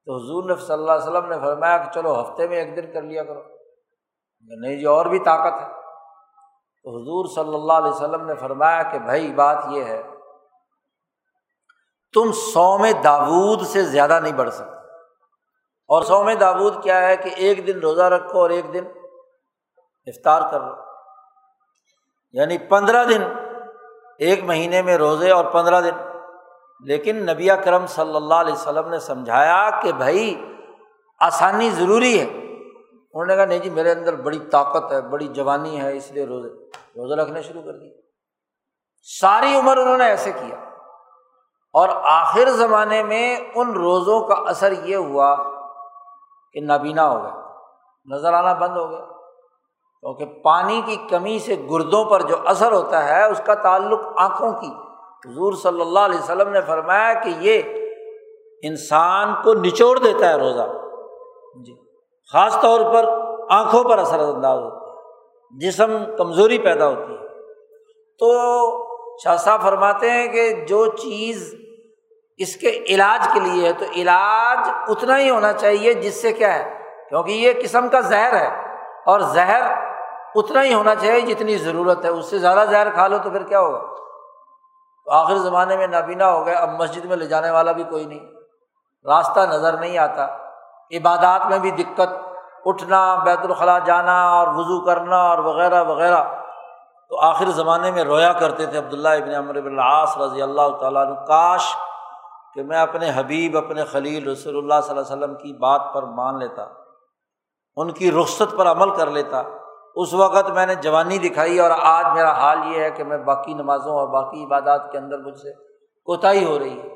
تو حضور نے صلی اللہ علیہ وسلم نے فرمایا کہ چلو ہفتے میں ایک دن کر لیا کرو۔ نہیں جی اور بھی طاقت ہے۔ تو حضور صلی اللہ علیہ وسلم نے فرمایا کہ بھائی، بات یہ ہے، تم سوم داود سے زیادہ نہیں بڑھ سکتے۔ اور سوم داود کیا ہے کہ ایک دن روزہ رکھو اور ایک دن افطار کر لو۔ یعنی پندرہ دن، ایک مہینے میں روزے اور پندرہ دن۔ لیکن نبی کرم صلی اللہ علیہ وسلم نے سمجھایا کہ بھائی آسانی ضروری ہے۔ انہوں نے کہا نہیں جی میرے اندر بڑی طاقت ہے، بڑی جوانی ہے، اس لیے روزے روزہ رکھنے شروع کر دیے ساری عمر انہوں نے ایسے کیا۔ اور آخر زمانے میں ان روزوں کا اثر یہ ہوا کہ نابینا ہو گیا نظر آنا بند ہو گیا کیونکہ پانی کی کمی سے گردوں پر جو اثر ہوتا ہے، اس کا تعلق آنکھوں کی۔ حضور صلی اللہ علیہ وسلم نے فرمایا کہ یہ انسان کو نچوڑ دیتا ہے روزہ۔ جی۔ خاص طور پر آنکھوں پر اثر انداز ہوتا ہے۔ جسم کمزوری پیدا ہوتی ہے۔ تو شاہ صاحب فرماتے ہیں کہ جو چیز اس کے علاج کے لیے ہے تو علاج اتنا ہی ہونا چاہیے جس سے کیا ہے کیونکہ یہ قسم کا زہر ہے۔ اور زہر اتنا ہی ہونا چاہیے جتنی ضرورت ہے۔ اس سے زیادہ زہر کھا لو تو پھر کیا ہوگا؟ تو آخر زمانے میں نابینا ہو گیا اب مسجد میں لے جانے والا بھی کوئی نہیں۔ راستہ نظر نہیں آتا۔ عبادات میں بھی دقت، اٹھنا، بیت الخلاء جانا اور وضو کرنا اور وغیرہ وغیرہ۔ تو آخر زمانے میں رویا کرتے تھے عبداللہ ابن عمر بن العاص رضی اللہ تعالیٰ عنہ، کاش کہ میں اپنے حبیب، اپنے خلیل رسول اللہ صلی اللہ علیہ وسلم کی بات پر مان لیتا، ان کی رخصت پر عمل کر لیتا۔ اس وقت میں نے جوانی دکھائی اور آج میرا حال یہ ہے کہ میں باقی نمازوں اور باقی عبادات کے اندر مجھ سے کوتاہی ہو رہی ہے۔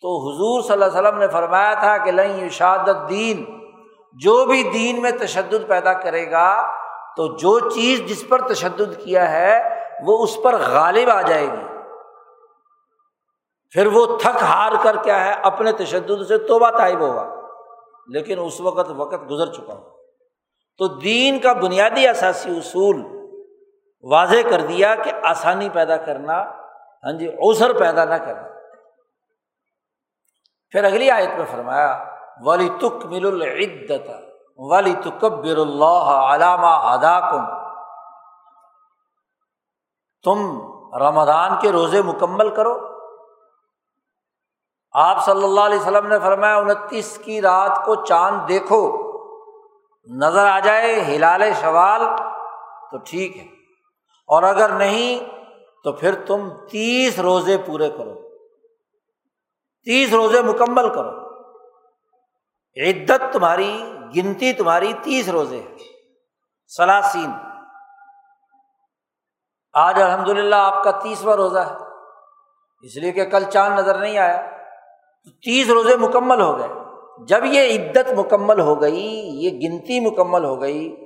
تو حضور صلی اللہ علیہ وسلم نے فرمایا تھا کہ لئی اشاد الدین، جو بھی دین میں تشدد پیدا کرے گا، تو جو چیز جس پر تشدد کیا ہے، وہ اس پر غالب آ جائے گی۔ پھر وہ تھک ہار کر کیا ہے، اپنے تشدد سے توبہ طائب ہوگا۔ لیکن اس وقت وقت گزر چکا ہو۔ تو دین کا بنیادی اثاثی اصول واضح کر دیا کہ آسانی پیدا کرنا ہاں جی اوسر پیدا نہ کرنا۔ پھر اگلی آیت میں فرمایا ولی تک مل العدت ولی تکبر اللہ علامہ ادا کم تم رمضان کے روزے مکمل کرو۔ آپ صلی اللہ علیہ وسلم نے فرمایا، انتیس کی رات کو چاند دیکھو۔ نظر آ جائے ہلال شوال تو ٹھیک ہے۔ اور اگر نہیں تو پھر تم تیس روزے پورے کرو۔ تیس روزے مکمل کرو۔ عدت تمہاری، گنتی تمہاری تیس روزے ہے سلاسین۔ آج الحمد للہ آپ کا تیسواں روزہ ہے۔ اس لیے کہ کل چاند نظر نہیں آیا۔ تو تیس روزے مکمل ہو گئے۔ جب یہ عدت مکمل ہو گئی، یہ گنتی مکمل ہو گئی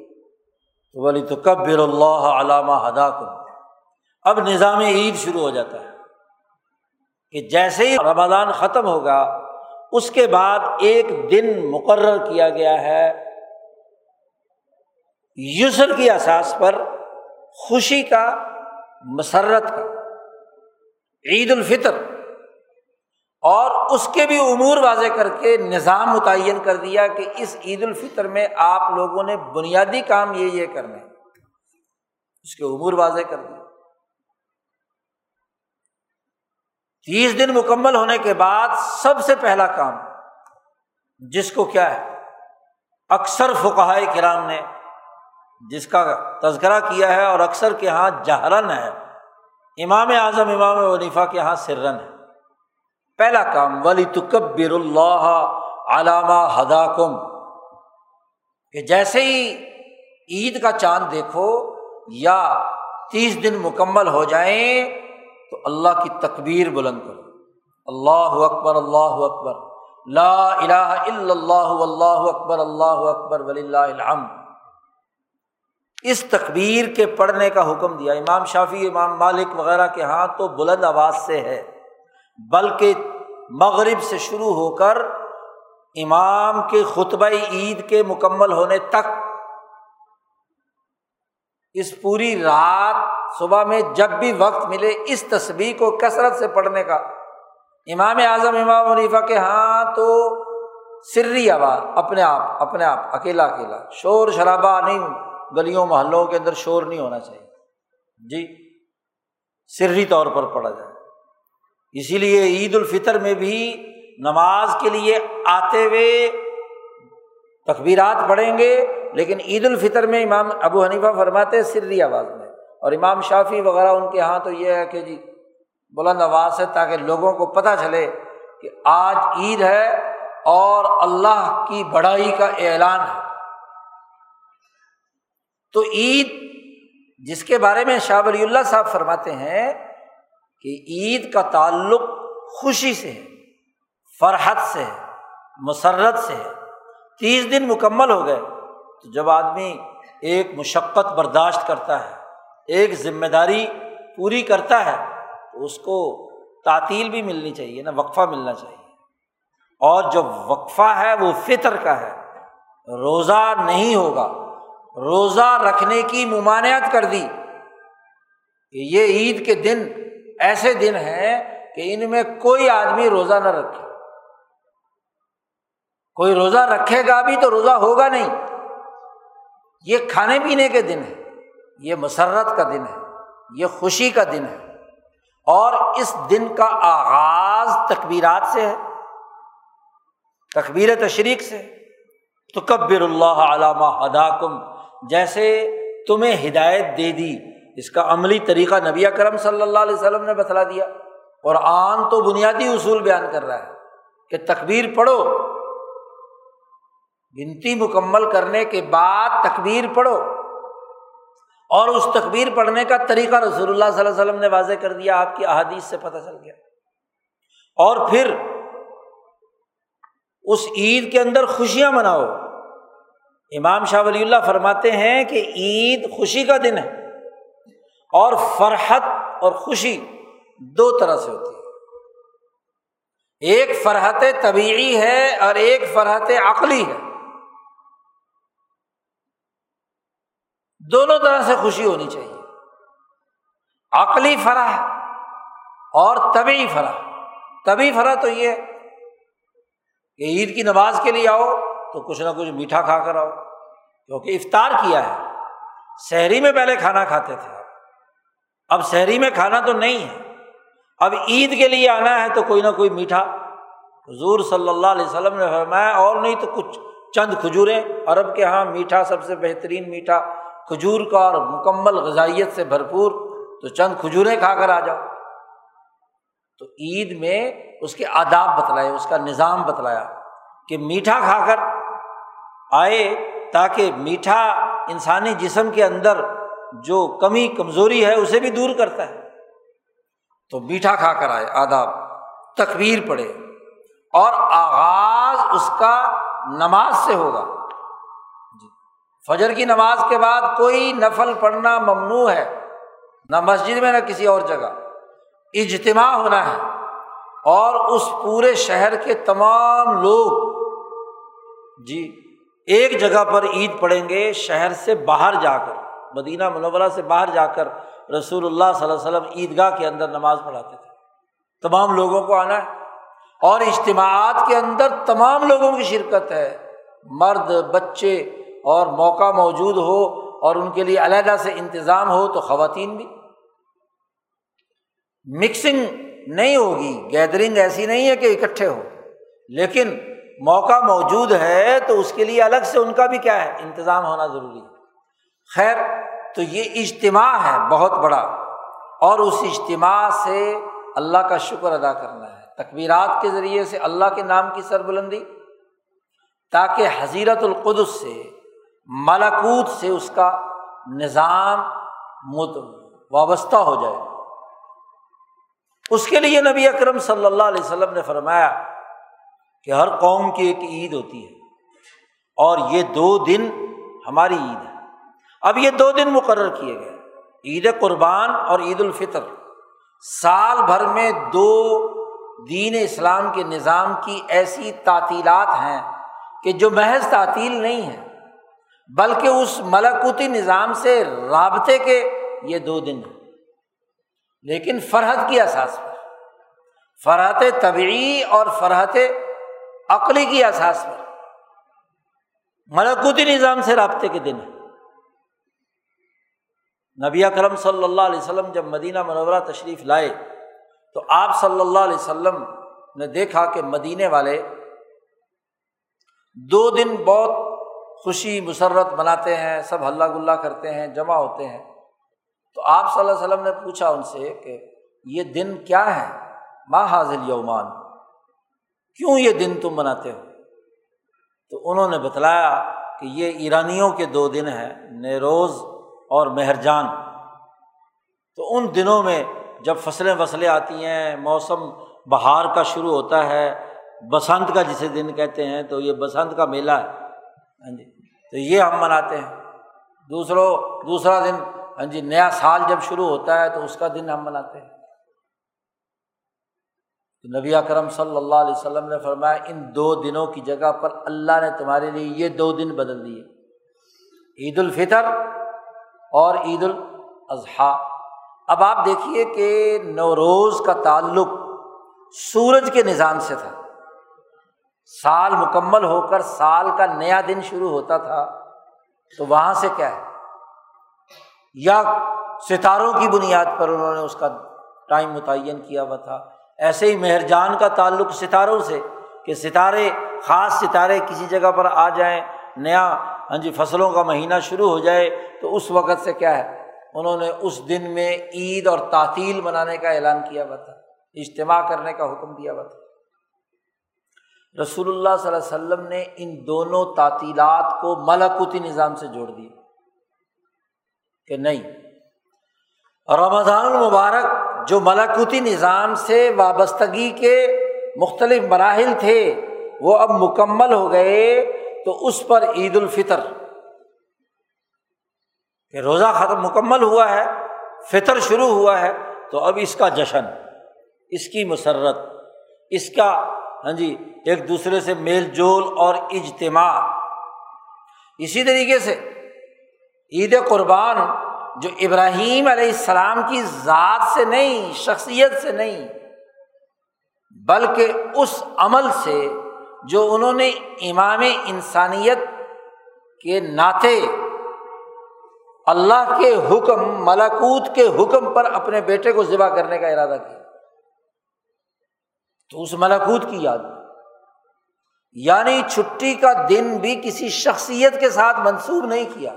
تو بولی تو کب اللہ علامہ ہدا کو اب نظام عید شروع ہو جاتا ہے کہ جیسے ہی رمضان ختم ہوگا، اس کے بعد ایک دن مقرر کیا گیا ہے۔ یسر کی احساس پر خوشی کا، مسرت کا۔ عید الفطر۔ اور اس کے بھی امور واضح کر کے نظام متعین کر دیا کہ اس عید الفطر میں آپ لوگوں نے بنیادی کام یہ یہ کرنے اس کے امور واضح کر دیے تیس دن مکمل ہونے کے بعد سب سے پہلا کام جس کو کیا ہے، اکثر فقائے کرام نے جس کا تذکرہ کیا ہے اور اکثر کے یہاں جہرن ہے۔ امام اعظم، امام ونیفا کے یہاں سرن ہے۔ پہلا کام ولی تکبر اللہ علامہ ہدا کم کہ جیسے ہی عید کا چاند دیکھو یا تیس دن مکمل ہو جائیں تو اللہ کی تکبیر بلند کرو۔ اللہ اکبر اللہ اکبر۔ لا الہ الا اللہ اللہ اکبر اللہ اکبر ولی اللہ الحمد۔ اس تقبیر کے پڑھنے کا حکم دیا۔ امام شافی امام مالک وغیرہ کے ہاں تو بلند آواز سے ہے۔ بلکہ مغرب سے شروع ہو کر امام کے خطبہ عید کے مکمل ہونے تک اس پوری رات صبح میں جب بھی وقت ملے اس تصویر کو کثرت سے پڑھنے کا۔ امام اعظم، امام عنیفا کے ہاں تو سری آواز، اپنے آپ اپنے آپ، اکیلا اکیلا۔ شور شرابہ نہیں، گلیوں، محلوں کے اندر شور نہیں ہونا چاہیے۔ جی سری طور پر پڑھا جائے۔ اسی لیے عید الفطر میں بھی نماز کے لیے آتے ہوئے تقبیرات پڑھیں گے، لیکن عید الفطر میں امام ابو حنیفہ فرماتے سری آواز میں۔ اور امام شافی وغیرہ ان کے یہاں تو یہ ہے کہ جی بلند آواز ہے تاکہ لوگوں کو پتہ چلے کہ آج عید ہے اور اللہ کی بڑائی کا اعلان ہے۔ تو عید جس کے بارے میں شاہ ولی اللہ صاحب فرماتے ہیں کہ عید کا تعلق خوشی سے ہے فرحت سے ہے مسرت سے ہے تیس دن مکمل ہو گئے۔ تو جب آدمی ایک مشقت برداشت کرتا ہے، ایک ذمہ داری پوری کرتا ہے، تو اس کو تعطیل بھی ملنی چاہیے نا، وقفہ ملنا چاہیے۔ اور جو وقفہ ہے، وہ فطر کا ہے۔ روزہ نہیں ہوگا۔ روزہ رکھنے کی ممانعت کر دی کہ یہ عید کے دن ایسے دن ہیں کہ ان میں کوئی آدمی روزہ نہ رکھے۔ کوئی روزہ رکھے گا بھی تو روزہ ہوگا نہیں۔ یہ کھانے پینے کے دن ہے یہ مسرت کا دن ہے، یہ خوشی کا دن ہے۔ اور اس دن کا آغاز تقبیرات سے ہے تقبیر تشریق سے۔ تو کبر اللہ علامہ ادا کم جیسے تمہیں ہدایت دے دی۔ اس کا عملی طریقہ نبی کرم صلی اللہ علیہ وسلم نے بتلا دیا۔ اور آن تو بنیادی اصول بیان کر رہا ہے کہ تقبیر پڑھو۔ گنتی مکمل کرنے کے بعد تقبیر پڑھو۔ اور اس تقبیر پڑھنے کا طریقہ رسول اللہ صلی اللہ علیہ وسلم نے واضح کر دیا، آپ کی احادیث سے پتہ چل گیا۔ اور پھر اس عید کے اندر خوشیاں مناؤ۔ امام شاہ ولی اللہ فرماتے ہیں کہ عید خوشی کا دن ہے۔ اور فرحت اور خوشی دو طرح سے ہوتی ہے۔ ایک فرحت طبیعی ہے اور ایک فرحت عقلی ہے۔ دونوں طرح سے خوشی ہونی چاہیے۔ عقلی فرح اور طبی فرح۔ طبی فرح تو یہ کہ عید کی نماز کے لیے آؤ تو کچھ نہ کچھ میٹھا کھا کر آؤ۔ کیونکہ افطار کیا ہے۔ شہری میں پہلے کھانا کھاتے تھے۔ اب شہری میں کھانا تو نہیں ہے۔ اب عید کے لیے آنا ہے تو کوئی نہ کوئی میٹھا۔ حضور صلی اللہ علیہ وسلم نے فرمایا، اور نہیں تو کچھ۔ چند کھجوریں۔ عرب کے یہاں میٹھا سب سے بہترین میٹھا۔ کھجور کا اور مکمل غذائیت سے بھرپور۔ تو چند کھجوریں کھا کر آ جاؤ۔ تو عید میں اس کے آداب بتلائے، اس کا نظام بتلایا کہ میٹھا کھا کر آئے تاکہ میٹھا انسانی جسم کے اندر جو کمی کمزوری ہے اسے بھی دور کرتا ہے۔ تو میٹھا کھا کر آئے، آداب، تکبیر پڑے اور آغاز اس کا نماز سے ہوگا۔ جی فجر کی نماز کے بعد کوئی نفل پڑھنا ممنوع ہے، نہ مسجد میں، نہ کسی اور جگہ۔ اجتماع ہونا ہے۔ اور اس پورے شہر کے تمام لوگ جی ایک جگہ پر عید پڑھیں گے، شہر سے باہر جا کر۔ مدینہ منورہ سے باہر جا کر رسول اللہ صلی اللہ علیہ وسلم عیدگاہ کے اندر نماز پڑھاتے تھے۔ تمام لوگوں کو آنا ہے۔ اور اجتماعات کے اندر تمام لوگوں کی شرکت ہے۔ مرد، بچے اور موقع موجود ہو اور ان کے لیے علیحدہ سے انتظام ہو تو خواتین بھی۔ مکسنگ نہیں ہوگی، گیدرنگ ایسی نہیں ہے کہ اکٹھے ہو لیکن موقع موجود ہے تو اس کے لیے الگ سے ان کا بھی کیا ہے؟ انتظام ہونا ضروری ہے۔ خیر تو یہ اجتماع ہے، بہت بڑا۔ اور اس اجتماع سے اللہ کا شکر ادا کرنا ہے۔ تقبیرات کے ذریعے سے اللہ کے نام کی سربلندی، تاکہ حضیرت القدس سے ملاکوت سے اس کا نظام وابستہ ہو جائے۔ اس کے لیے نبی اکرم صلی اللہ علیہ وسلم نے فرمایا کہ ہر قوم کی ایک عید ہوتی ہے۔ اور یہ دو دن ہماری عید ہے۔ اب یہ دو دن مقرر کیے گئے، عید قربان اور عید الفطر۔ سال بھر میں دو دین اسلام کے نظام کی ایسی تعطیلات ہیں کہ جو محض تعطیل نہیں ہے بلکہ اس ملکوتی نظام سے رابطے کے یہ دو دن ہیں۔ لیکن فرحت کی احساس پر، فرحت طبعی اور فرحت عقلی کی احساس پر ملکوتی نظام سے رابطے کے دن ہے نبی اکرم صلی اللہ علیہ وسلم جب مدینہ منورہ تشریف لائے تو آپ صلی اللہ علیہ وسلم نے دیکھا کہ مدینے والے دو دن بہت خوشی، مسرت مناتے ہیں، سب ہلہ گلا کرتے ہیں، جمع ہوتے ہیں۔ تو آپ صلی اللہ علیہ وسلم نے پوچھا ان سے کہ یہ دن کیا ہے؟ ماں حاضل یومان؟ کیوں یہ دن تم مناتے ہو؟ تو انہوں نے بتلایا کہ یہ ایرانیوں کے دو دن ہیں، نیروز اور مہرجان۔ تو ان دنوں میں جب فصلیں وصلیں آتی ہیں، موسم بہار کا شروع ہوتا ہے، بسنت کا جسے دن کہتے ہیں، تو یہ بسنت کا میلہ ہے۔ ہاں جی تو یہ ہم مناتے ہیں۔ دوسروں، دوسرا دن ہاں جی نیا سال جب شروع ہوتا ہے، تو اس کا دن ہم مناتے ہیں۔ تو نبی اکرم صلی اللہ علیہ وسلم نے فرمایا، ان دو دنوں کی جگہ پر اللہ نے تمہارے لیے یہ دو دن بدل دیے۔ عید الفطر اور عید الاضحیٰ۔ اب آپ دیکھیے کہ نوروز کا تعلق سورج کے نظام سے تھا۔ سال مکمل ہو کر سال کا نیا دن شروع ہوتا تھا۔ تو وہاں سے کیا ہے؟ یا ستاروں کی بنیاد پر انہوں نے اس کا ٹائم متعین کیا ہوا تھا۔ ایسے ہی مہرجان کا تعلق ستاروں سے کہ ستارے، خاص ستارے کسی جگہ پر آ جائیں، نیا ہاں جی فصلوں کا مہینہ شروع ہو جائے تو اس وقت سے کیا ہے؟ انہوں نے اس دن میں عید اور تعطیل منانے کا اعلان کیا ہوا تھا، اجتماع کرنے کا حکم دیا ہوا تھا۔ رسول اللہ صلی اللہ علیہ وسلم نے ان دونوں تعطیلات کو ملکوتی نظام سے جوڑ دیا کہ نہیں، رمضان المبارک جو ملکوتی نظام سے وابستگی کے مختلف مراحل تھے، وہ اب مکمل ہو گئے۔ تو اس پر عید الفطر کہ روزہ ختم مکمل ہوا ہے، فطر شروع ہوا ہے، تو اب اس کا جشن، اس کی مسرت، اس کا ہاں جی ایک دوسرے سے میل جول اور اجتماع۔ اسی طریقے سے عید قربان جو ابراہیم علیہ السلام کی ذات سے نہیں، شخصیت سے نہیں، بلکہ اس عمل سے جو انہوں نے امام انسانیت کے ناطے اللہ کے حکم ملاکوت کے حکم پر اپنے بیٹے کو ذبح کرنے کا ارادہ کیا۔ تو اس ملاکوت کی یاد۔ یعنی چھٹی کا دن بھی کسی شخصیت کے ساتھ منسوب نہیں کیا۔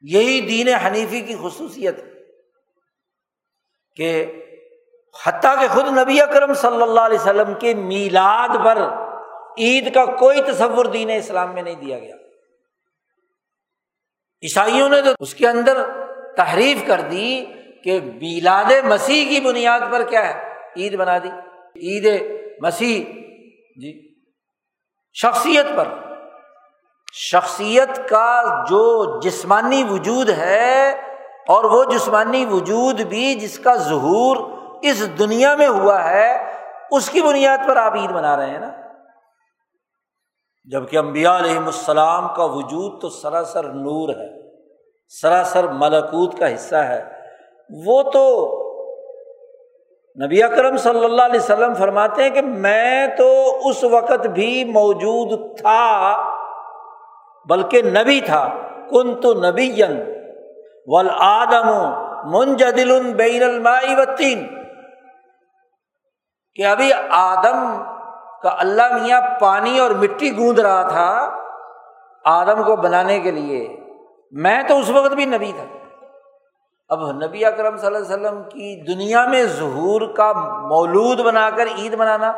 یہی دین حنیفی کی خصوصیت ہے کہ حتیٰ کہ خود نبی اکرم صلی اللہ علیہ وسلم کے میلاد پر عید کا کوئی تصور دین اسلام میں نہیں دیا گیا۔ عیسائیوں نے تو اس کے اندر تحریف کر دی کہ میلاد مسیح کی بنیاد پر کیا ہے؟ عید بنا دی۔ عید مسیح جی شخصیت پر۔ شخصیت کا جو جسمانی وجود ہے اور وہ جسمانی وجود بھی جس کا ظہور اس دنیا میں ہوا ہے، اس کی بنیاد پر آپ عید منا رہے ہیں نا؟ جبکہ امبیا علیہم السلام کا وجود تو سراسر نور ہے، سراسر ملکوت کا حصہ ہے۔ وہ تو نبی اکرم صلی اللہ علیہ وسلم فرماتے ہیں کہ میں تو اس وقت بھی موجود تھا، بلکہ نبی تھا۔ کن تو نبی ول آدم منجدل بین المائی وطین کہ ابھی آدم کا اللہ میاں پانی اور مٹی گوند رہا تھا آدم کو بنانے کے لیے۔ میں تو اس وقت بھی نبی تھا۔ اب نبی اکرم صلی اللہ علیہ وسلم کی دنیا میں ظہور کا مولود بنا کر عید منانا۔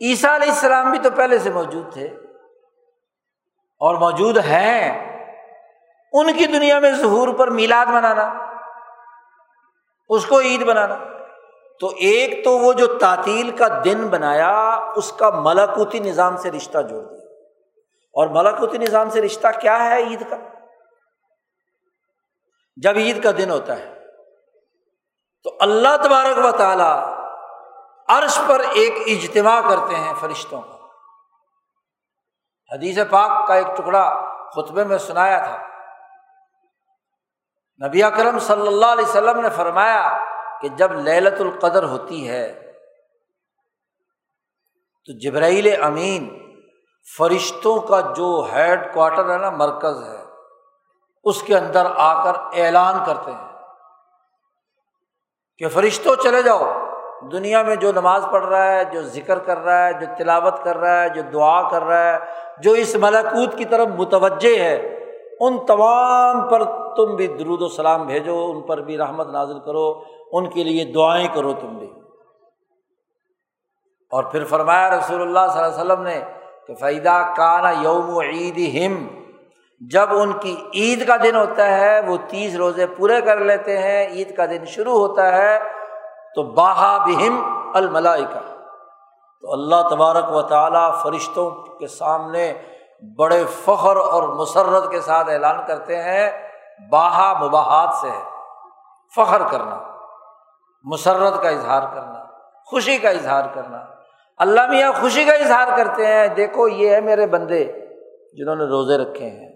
عیسیٰ علیہ السلام بھی تو پہلے سے موجود تھے۔ اور موجود ہیں۔ ان کی دنیا میں ظہور پر میلاد منانا۔ اس کو عید بنانا تو ایک تو وہ جو تعطیل کا دن بنایا، اس کا ملاکوتی نظام سے رشتہ جوڑ دیا۔ اور ملاکوتی نظام سے رشتہ کیا ہے عید کا؟ جب عید کا دن ہوتا ہے، تو اللہ تبارک و تعالی عرش پر ایک اجتماع کرتے ہیں فرشتوں کا۔ حدیث پاک کا ایک ٹکڑا خطبے میں سنایا تھا۔ نبی اکرم صلی اللہ علیہ وسلم نے فرمایا کہ جب للت القدر ہوتی ہے، تو جبرائیل امین فرشتوں کا جو ہیڈ کوارٹر ہے نا، مرکز ہے، اس کے اندر آ کر اعلان کرتے ہیں کہ فرشتوں چلے جاؤ۔ دنیا میں جو نماز پڑھ رہا ہے، جو ذکر کر رہا ہے، جو تلاوت کر رہا ہے، جو دعا کر رہا ہے، جو اس ملاکوت کی طرف متوجہ ہے، ان تمام پر تم بھی درود و سلام بھیجو، ان پر بھی رحمت نازل کرو۔ ان کے لیے دعائیں کرو تم بھی۔ اور پھر فرمایا رسول اللہ صلی اللہ علیہ وسلم نے کہ فائدہ کانا یوم عید ہم جب ان کی عید کا دن ہوتا ہے، وہ تیس روزے پورے کر لیتے ہیں، عید کا دن شروع ہوتا ہے، تو باہا بہم الملائی کا تو اللہ تبارک و تعالیٰ فرشتوں کے سامنے بڑے فخر اور مسرت کے ساتھ اعلان کرتے ہیں، باہا مباحات سے ہے فخر کرنا۔ مسرت کا اظہار کرنا، خوشی کا اظہار کرنا۔ اللہ میاں خوشی کا اظہار کرتے ہیں، دیکھو یہ ہے میرے بندے جنہوں نے روزے رکھے ہیں،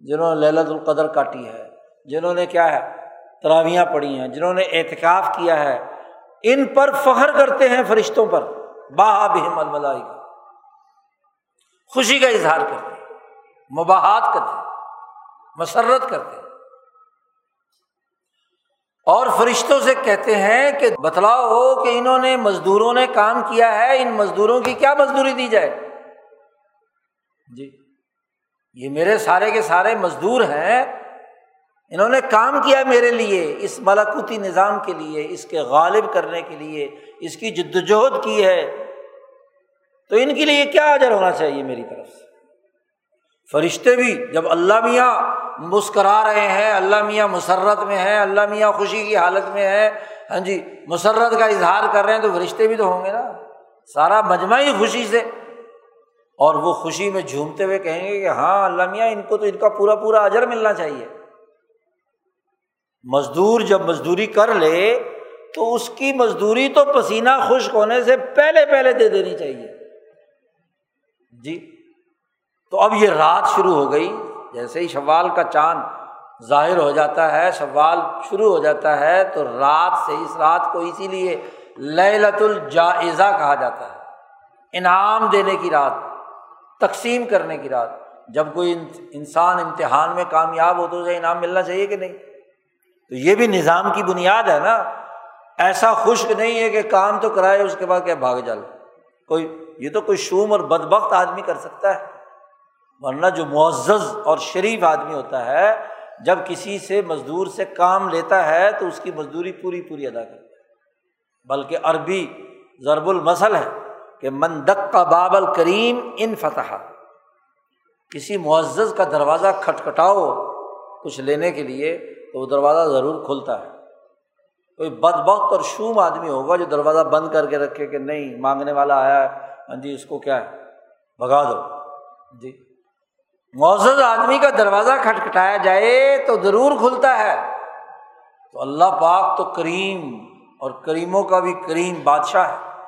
جنہوں نے للت القدر کاٹی ہے، جنہوں نے کیا ہے تراویاں پڑھی ہیں، جنہوں نے احتکاف کیا ہے۔ ان پر فخر کرتے ہیں فرشتوں پر۔ باہ بہم الملائی کا خوشی کا اظہار کرتے ہیں مباحت کرتے ہیں، مسرت کرتے ہیں۔ اور فرشتوں سے کہتے ہیں کہ بتلاؤ ہو کہ انہوں نے مزدوروں نے کام کیا ہے، ان مزدوروں کی کیا مزدوری دی جائے؟ جی یہ میرے سارے کے سارے مزدور ہیں، انہوں نے کام کیا میرے لیے، اس ملاکوتی نظام کے لیے، اس کے غالب کرنے کے لیے، اس کی جد وجہد کی ہے۔ تو ان کے لیے کیا اجر ہونا چاہیے میری طرف سے؟ فرشتے بھی، جب اللہ میاں مسکرا رہے ہیں، اللہ میاں مسرت میں ہے اللہ میاں خوشی کی حالت میں ہے ہاں جی مسرت کا اظہار کر رہے ہیں تو فرشتے بھی تو ہوں گے نا۔ سارا مجمع ہی خوشی سے۔ اور وہ خوشی میں جھومتے ہوئے کہیں گے کہ ہاں اللہ میاں، ان کو تو ان کا پورا پورا اجر ملنا چاہیے۔ مزدور جب مزدوری کر لے تو اس کی مزدوری تو پسینہ خشک ہونے سے پہلے پہلے دے دینی چاہیے۔ جی تو اب یہ رات شروع ہو گئی۔ جیسے ہی شوال کا چاند ظاہر ہو جاتا ہے، شوال شروع ہو جاتا ہے، تو رات سے اس رات کو اسی لیے للت الجائزہ کہا جاتا ہے۔ انعام دینے کی رات، تقسیم کرنے کی رات۔ جب کوئی انسان امتحان میں کامیاب ہو تو اسے انعام ملنا چاہیے کہ نہیں؟ تو یہ بھی نظام کی بنیاد ہے نا۔ ایسا خشک نہیں ہے کہ کام تو کرائے، اس کے بعد کیا بھاگ جال کوئی یہ تو کوئی شوم اور بد بخت آدمی کر سکتا ہے۔ ورنہ جو معزز اور شریف آدمی ہوتا ہے، جب کسی سے مزدور سے کام لیتا ہے، تو اس کی مزدوری پوری پوری ادا کرتا ہے۔ بلکہ عربی ضرب المسل ہے کہ مندک کا بابل کریم ان فتح۔ کسی معزز کا دروازہ کھٹکھٹاؤ کچھ لینے کے لیے، تو وہ دروازہ ضرور کھلتا ہے۔ کوئی بد بخت اور شوم آدمی ہوگا جو دروازہ بند کر کے رکھے کہ نہیں، مانگنے والا آیا ہے ہاں جی اس کو کیا ہے؟ بھگا دو۔ جی۔ معزز آدمی کا دروازہ کھٹکھٹایا جائے تو ضرور کھلتا ہے۔ تو اللہ پاک تو کریم اور کریموں کا بھی کریم بادشاہ ہے۔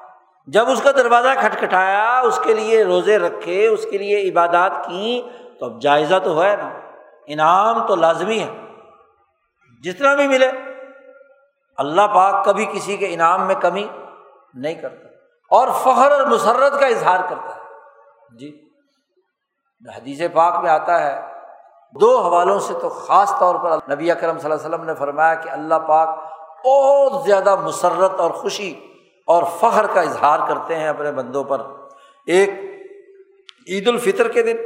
جب اس کا دروازہ کھٹکھٹایا، اس کے لیے روزے رکھے، اس کے لیے عبادات کی، تو اب جائزہ تو ہے نا۔ انعام تو لازمی ہے۔ جتنا بھی ملے، اللہ پاک کبھی کسی کے انعام میں کمی نہیں کرتا۔ اور فخر اور مسرت کا اظہار کرتا ہے۔ جی۔ حدیث پاک میں آتا ہے، دو حوالوں سے تو خاص طور پر نبی اکرم صلی اللہ علیہ وسلم نے فرمایا کہ اللہ پاک بہت زیادہ مسرت اور خوشی اور فخر کا اظہار کرتے ہیں اپنے بندوں پر۔ ایک عید الفطر کے دن،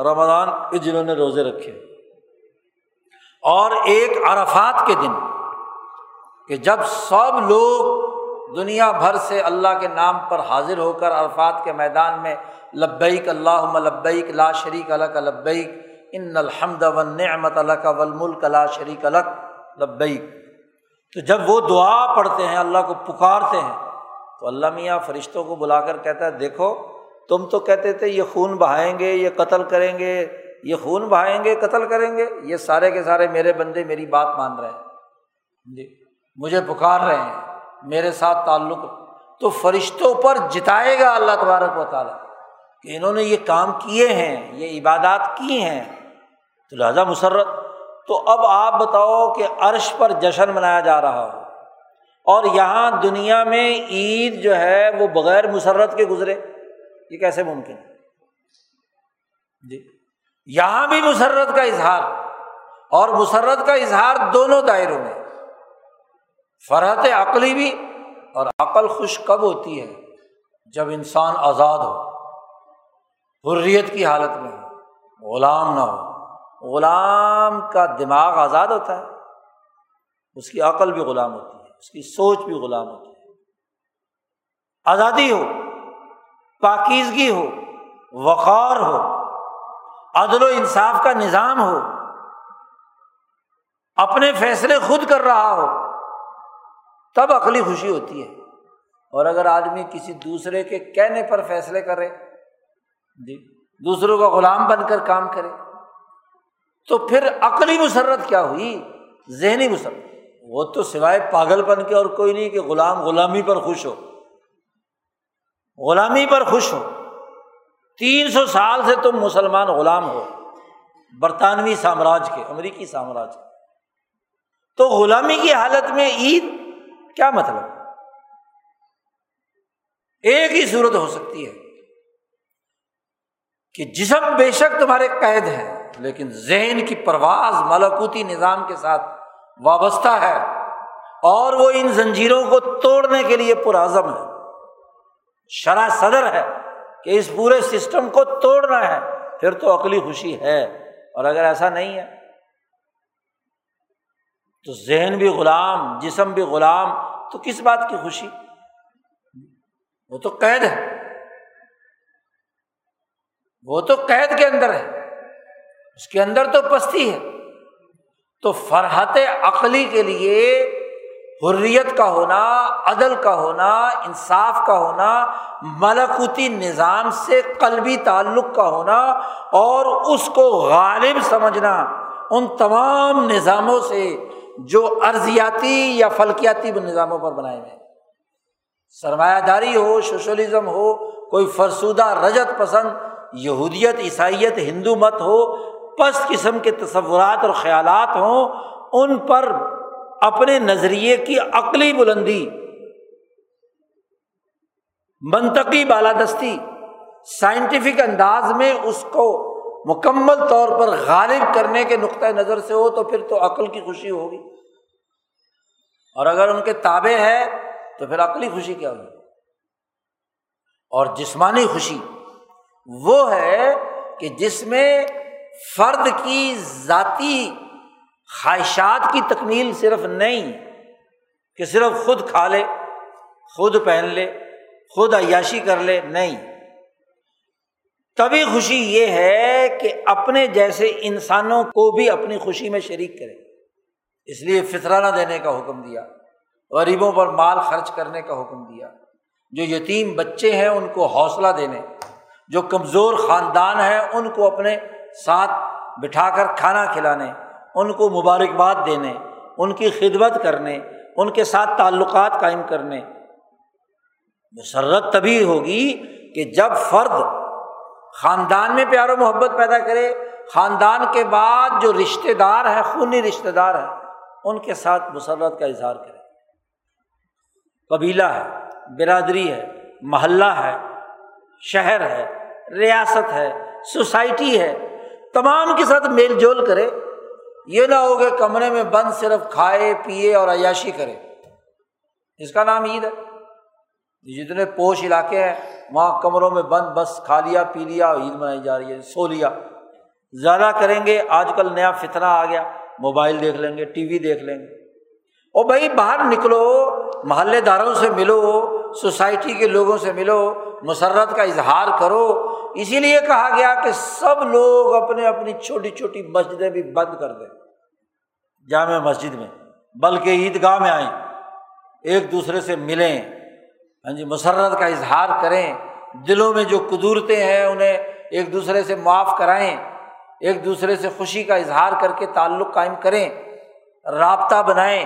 رمضان کے جنہوں نے روزے رکھے۔ اور ایک عرفات کے دن، کہ جب سب لوگ دنیا بھر سے اللہ کے نام پر حاضر ہو کر عرفات کے میدان میں لبیک اللہ لبیک لا شریک الک لبیک ان الحمد و نعمت الک ولملک لا شریک الک لبیک۔ تو جب وہ دعا پڑھتے ہیں، اللہ کو پکارتے ہیں، تو اللہ میاں فرشتوں کو بلا کر کہتا ہے، دیکھو، تم تو کہتے تھے، یہ خون بہائیں گے، یہ قتل کریں گے، یہ خون بہائیں گے، قتل کریں گے، یہ سارے کے سارے میرے بندے میری بات مان رہے ہیں۔ جی مجھے پکار رہے ہیں۔ میرے ساتھ تعلق تو فرشتوں پر جتائے گا اللہ تبارک و تعالیٰ کہ انہوں نے یہ کام کیے ہیں، یہ عبادات کی ہیں۔ تو لہٰذا مسرت، تو اب آپ بتاؤ کہ عرش پر جشن منایا جا رہا ہو اور یہاں دنیا میں عید جو ہے وہ بغیر مسرت کے گزرے، یہ کیسے ممکن ہے؟ جی یہاں بھی مسرت کا اظہار اور مسرت کا اظہار دونوں دائروں میں۔ فرحت عقلی بھی اور عقل خوش کب ہوتی ہے؟ جب انسان آزاد ہو، حریت کی حالت میں ہو، غلام نہ ہو۔ غلام کا دماغ آزاد ہوتا ہے، اس کی عقل بھی غلام ہوتی ہے، اس کی سوچ بھی غلام ہوتی ہے۔ آزادی ہو، پاکیزگی ہو، وقار ہو، عدل و انصاف کا نظام ہو، اپنے فیصلے خود کر رہا ہو تب عقلی خوشی ہوتی ہے۔ اور اگر آدمی کسی دوسرے کے کہنے پر فیصلے کرے جی دوسروں کا غلام بن کر کام کرے، تو پھر عقلی مسرت کیا ہوئی؟ ذہنی مسرت۔ وہ تو سوائے پاگل بن کے اور کوئی نہیں کہ غلام غلامی پر خوش ہو۔ غلامی پر خوش ہو۔ تین سو سال سے تم مسلمان غلام ہو۔ برطانوی سامراج کے، امریکی سامراج کے۔ تو غلامی کی حالت میں عید کیا مطلب؟ ایک ہی صورت ہو سکتی ہے کہ جسم بے شک تمہارے قید ہے لیکن ذہن کی پرواز ملکوتی نظام کے ساتھ وابستہ ہے اور وہ ان زنجیروں کو توڑنے کے لیے پرعزم ہے۔ شرح صدر ہے کہ اس پورے سسٹم کو توڑنا ہے، پھر تو عقلی خوشی ہے۔ اور اگر ایسا نہیں ہے تو ذہن بھی غلام، جسم بھی غلام، تو کس بات کی خوشی؟ وہ تو قید ہے۔ وہ تو قید کے اندر ہے۔ اس کے اندر تو پستی ہے۔ تو فرحت عقلی کے لیے حریت کا ہونا، عدل کا ہونا، انصاف کا ہونا، ملکوتی نظام سے قلبی تعلق کا ہونا، اور اس کو غالب سمجھنا، ان تمام نظاموں سے جو ارضیاتی یا فلکیاتی نظاموں پر بنائے گئے۔ سرمایہ داری ہو، سوشلزم ہو، کوئی فرسودہ رجت پسند، یہودیت، عیسائیت، ہندو مت ہو، پس قسم کے تصورات اور خیالات ہوں، ان پر اپنے نظریے کی عقلی بلندی، منطقی بالادستی، سائنٹیفک انداز میں اس کو مکمل طور پر غالب کرنے کے نقطۂ نظر سے ہو تو پھر تو عقل کی خوشی ہوگی۔ اور اگر ان کے تابے ہے تو پھر عقلی خوشی کیا ہوگی؟ اور جسمانی خوشی وہ ہے کہ جس میں فرد کی ذاتی خواہشات کی تکمیل صرف نہیں، کہ صرف خود کھا لے، خود پہن لے، خود عیاشی کر لے، نہیں۔ تبھی خوشی یہ ہے کہ اپنے جیسے انسانوں کو بھی اپنی خوشی میں شریک کرے۔ اس لیے فطرانہ دینے کا حکم دیا، غریبوں پر مال خرچ کرنے کا حکم دیا۔ جو یتیم بچے ہیں، ان کو حوصلہ دینے۔ جو کمزور خاندان ہے ان کو اپنے ساتھ بٹھا کر کھانا کھلانے۔ ان کو مبارکباد دینے۔ ان کی خدمت کرنے۔ ان کے ساتھ تعلقات قائم کرنے۔ مسرت تبھی ہوگی کہ جب فرد خاندان میں پیار و محبت پیدا کرے، خاندان کے بعد جو رشتے دار ہیں، خونی رشتے دار ہیں ان کے ساتھ مسرت کا اظہار کرے۔ قبیلہ ہے، برادری ہے، محلہ ہے، شہر ہے، ریاست ہے، سوسائٹی ہے، تمام کے ساتھ میل جول کرے۔ یہ نہ ہو کہ کمرے میں بند صرف کھائے، پیے اور عیاشی کرے۔ اس کا نام عید ہے۔ جتنے پوش علاقے ہیں، وہاں کمروں میں بند بس کھا لیا، پی لیا، عید منائی جا رہی ہے، سو لیا۔ زیادہ کریں گے، آج کل نیا فتنہ آ گیا۔ موبائل دیکھ لیں گے، ٹی وی دیکھ لیں گے۔ اور بھائی باہر نکلو، محلے داروں سے ملو، سوسائٹی کے لوگوں سے ملو، مسرت کا اظہار کرو۔ اسی لیے کہا گیا کہ سب لوگ اپنے اپنی چھوٹی چھوٹی مسجدیں بھی بند کر دیں۔ جامع مسجد میں، بلکہ عیدگاہ میں آئیں، ایک دوسرے سے ملیں ہاں جی مسرت کا اظہار کریں۔ دلوں میں جو قدورتیں ہیں، انہیں ایک دوسرے سے معاف کرائیں۔ ایک دوسرے سے خوشی کا اظہار کر کے تعلق قائم کریں، رابطہ بنائیں۔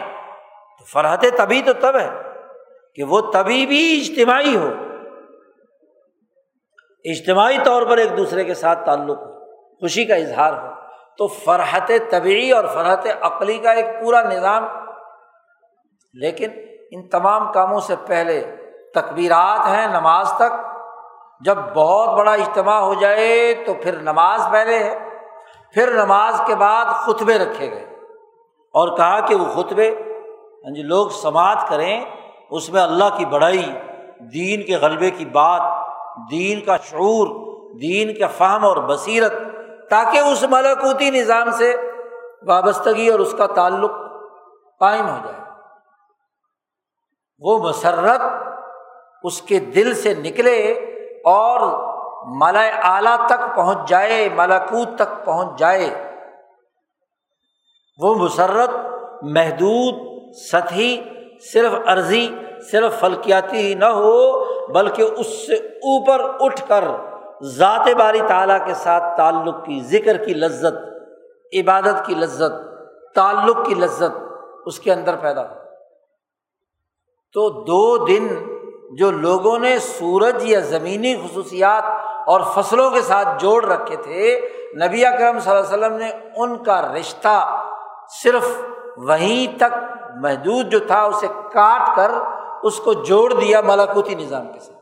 تو فرحت تبھی تو تب ہے کہ وہ تبھی بھی اجتماعی ہو۔ اجتماعی طور پر ایک دوسرے کے ساتھ تعلق ہو، خوشی کا اظہار ہو۔ تو فرحت طبعی اور فرحت عقلی کا ایک پورا نظام۔ لیکن ان تمام کاموں سے پہلے تقبیرات ہیں نماز تک۔ جب بہت بڑا اجتماع ہو جائے تو پھر نماز پہلے ہے۔ پھر نماز کے بعد خطبے رکھے گئے۔ اور کہا کہ وہ خطبے ہاں جی لوگ سماعت کریں، اس میں اللہ کی بڑائی، دین کے غلبے کی بات، دین کا شعور، دین کا فہم اور بصیرت، تاکہ اس ملکوتی نظام سے وابستگی اور اس کا تعلق قائم ہو جائے۔ وہ مسرت اس کے دل سے نکلے اور ملا اعلیٰ تک پہنچ جائے ملاکوت تک پہنچ جائے۔ وہ مسرت، محدود، سطحی، صرف عرضی، صرف فلکیاتی ہی نہ ہو، بلکہ اس سے اوپر اٹھ کر ذات باری تعالیٰ کے ساتھ تعلق کی، ذکر کی لذت، عبادت کی لذت، تعلق کی لذت اس کے اندر پیدا ہو۔ تو دو دن جو لوگوں نے سورج یا زمینی خصوصیات اور فصلوں کے ساتھ جوڑ رکھے تھے، نبی اکرم صلی اللہ علیہ وسلم نے ان کا رشتہ صرف وہیں تک محدود جو تھا، اسے کاٹ کر اس کو جوڑ دیا ملاکوتی نظام کے ساتھ۔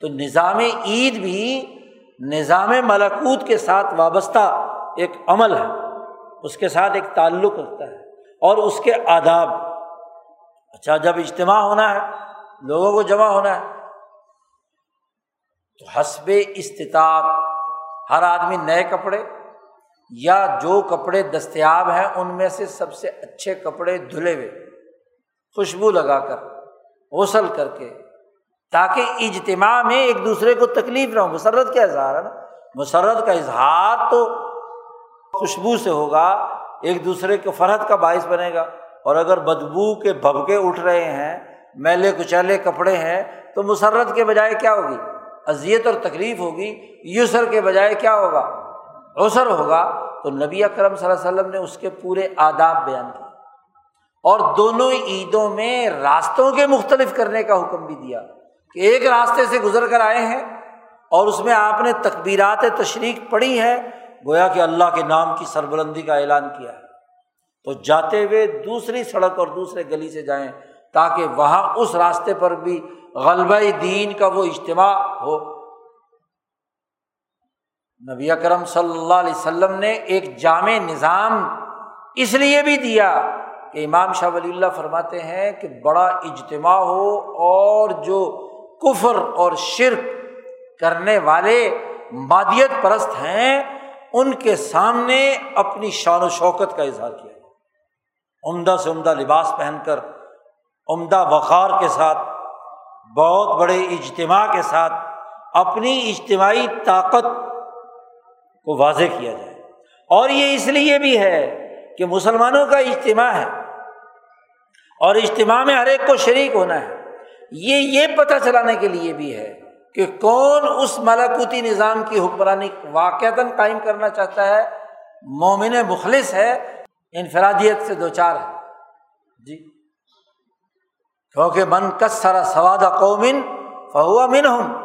تو نظام عید بھی نظام ملاکوت کے ساتھ وابستہ ایک عمل ہے، اس کے ساتھ ایک تعلق رکھتا ہے اور اس کے آداب۔ اچھا جب اجتماع ہونا ہے، لوگوں کو جمع ہونا ہے تو حسب استطاعت ہر آدمی نئے کپڑے یا جو کپڑے دستیاب ہیں ان میں سے سب سے اچھے کپڑے دھلے ہوئے، خوشبو لگا کر، غسل کر کے، تاکہ اجتماع میں ایک دوسرے کو تکلیف نہ ہو۔ مسرت کا اظہار ہے نا۔ مسرت کا اظہار تو خوشبو سے ہوگا، ایک دوسرے کے فرحت کا باعث بنے گا۔ اور اگر بدبو کے بھبکے اٹھ رہے ہیں، میلے کچیلے کپڑے ہیں، تو مسرت کے بجائے کیا ہوگی؟ اذیت اور تکلیف ہوگی، یسر کے بجائے کیا ہوگا؟ اوسر ہوگا۔ تو نبی اکرم صلی اللہ علیہ وسلم نے اس کے پورے آداب بیان کیے۔ اور دونوں عیدوں میں راستوں کے مختلف کرنے کا حکم بھی دیا کہ ایک راستے سے گزر کر آئے ہیں اور اس میں آپ نے تقبیرات تشریق پڑھی ہے گویا کہ اللہ کے نام کی سربلندی کا اعلان کیا ہے۔ تو جاتے ہوئے دوسری سڑک اور دوسرے گلی سے جائیں تاکہ وہاں اس راستے پر بھی غلبہ دین کا وہ اجتماع ہو۔ نبی اکرم صلی اللہ علیہ وسلم نے ایک جامع نظام اس لیے بھی دیا کہ امام شاہ ولی اللہ فرماتے ہیں کہ بڑا اجتماع ہو اور جو کفر اور شرک کرنے والے مادیت پرست ہیں، ان کے سامنے اپنی شان و شوکت کا اظہار کیا۔ عمدہ سے عمدہ لباس پہن کر، عمدہ وقار کے ساتھ بہت بڑے اجتماع کے ساتھ اپنی اجتماعی طاقت کو واضح کیا جائے۔ اور یہ اس لیے بھی ہے کہ مسلمانوں کا اجتماع ہے اور اجتماع میں ہر ایک کو شریک ہونا ہے۔ یہ یہ پتہ چلانے کے لیے بھی ہے کہ کون اس ملاکوتی نظام کی حکمرانی واقعتاً قائم کرنا چاہتا ہے۔ مومن مخلص ہے، انفرادیت سے دو چار ہے۔ جی۔ کیونکہ من کسرا سواد قومن فہو من ہوں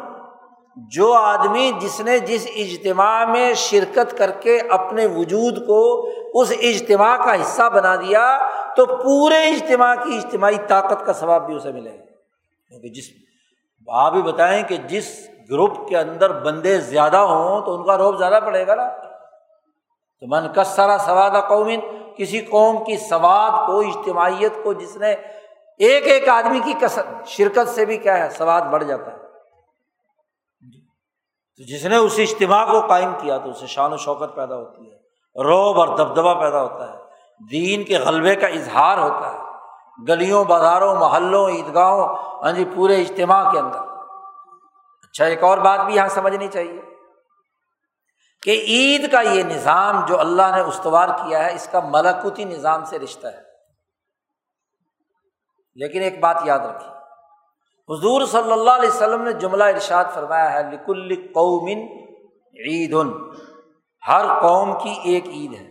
جو آدمی جس نے جس اجتماع میں شرکت کر کے اپنے وجود کو اس اجتماع کا حصہ بنا دیا، تو پورے اجتماع کی اجتماعی طاقت کا ثواب بھی اسے ملے گا۔ کیونکہ جس آپ بھی بتائیں کہ جس گروپ کے اندر بندے زیادہ ہوں تو ان کا روب زیادہ پڑے گا نا۔ تو من کسرا سواد قومن، کسی قوم کی سواد کو، اجتماعیت کو جس نے ایک ایک آدمی کی شرکت سے بھی کیا ہے؟ سواد بڑھ جاتا ہے۔ تو جس نے اس اجتماع کو قائم کیا تو اسے شان و شوکت پیدا ہوتی ہے، روب اور دبدبا پیدا ہوتا ہے۔ دین کے غلبے کا اظہار ہوتا ہے۔ گلیوں، بازاروں، محلوں، عیدگاہوں ہاں جی پورے اجتماع کے اندر۔ اچھا ایک اور بات بھی یہاں سمجھنی چاہیے کہ عید کا یہ نظام جو اللہ نے استوار کیا ہے، اس کا ملکوتی نظام سے رشتہ ہے۔ لیکن ایک بات یاد رکھی حضور صلی اللہ علیہ وسلم نے جملہ ارشاد فرمایا ہے، لکل قومن عید۔ ہر قوم کی ایک عید ہے۔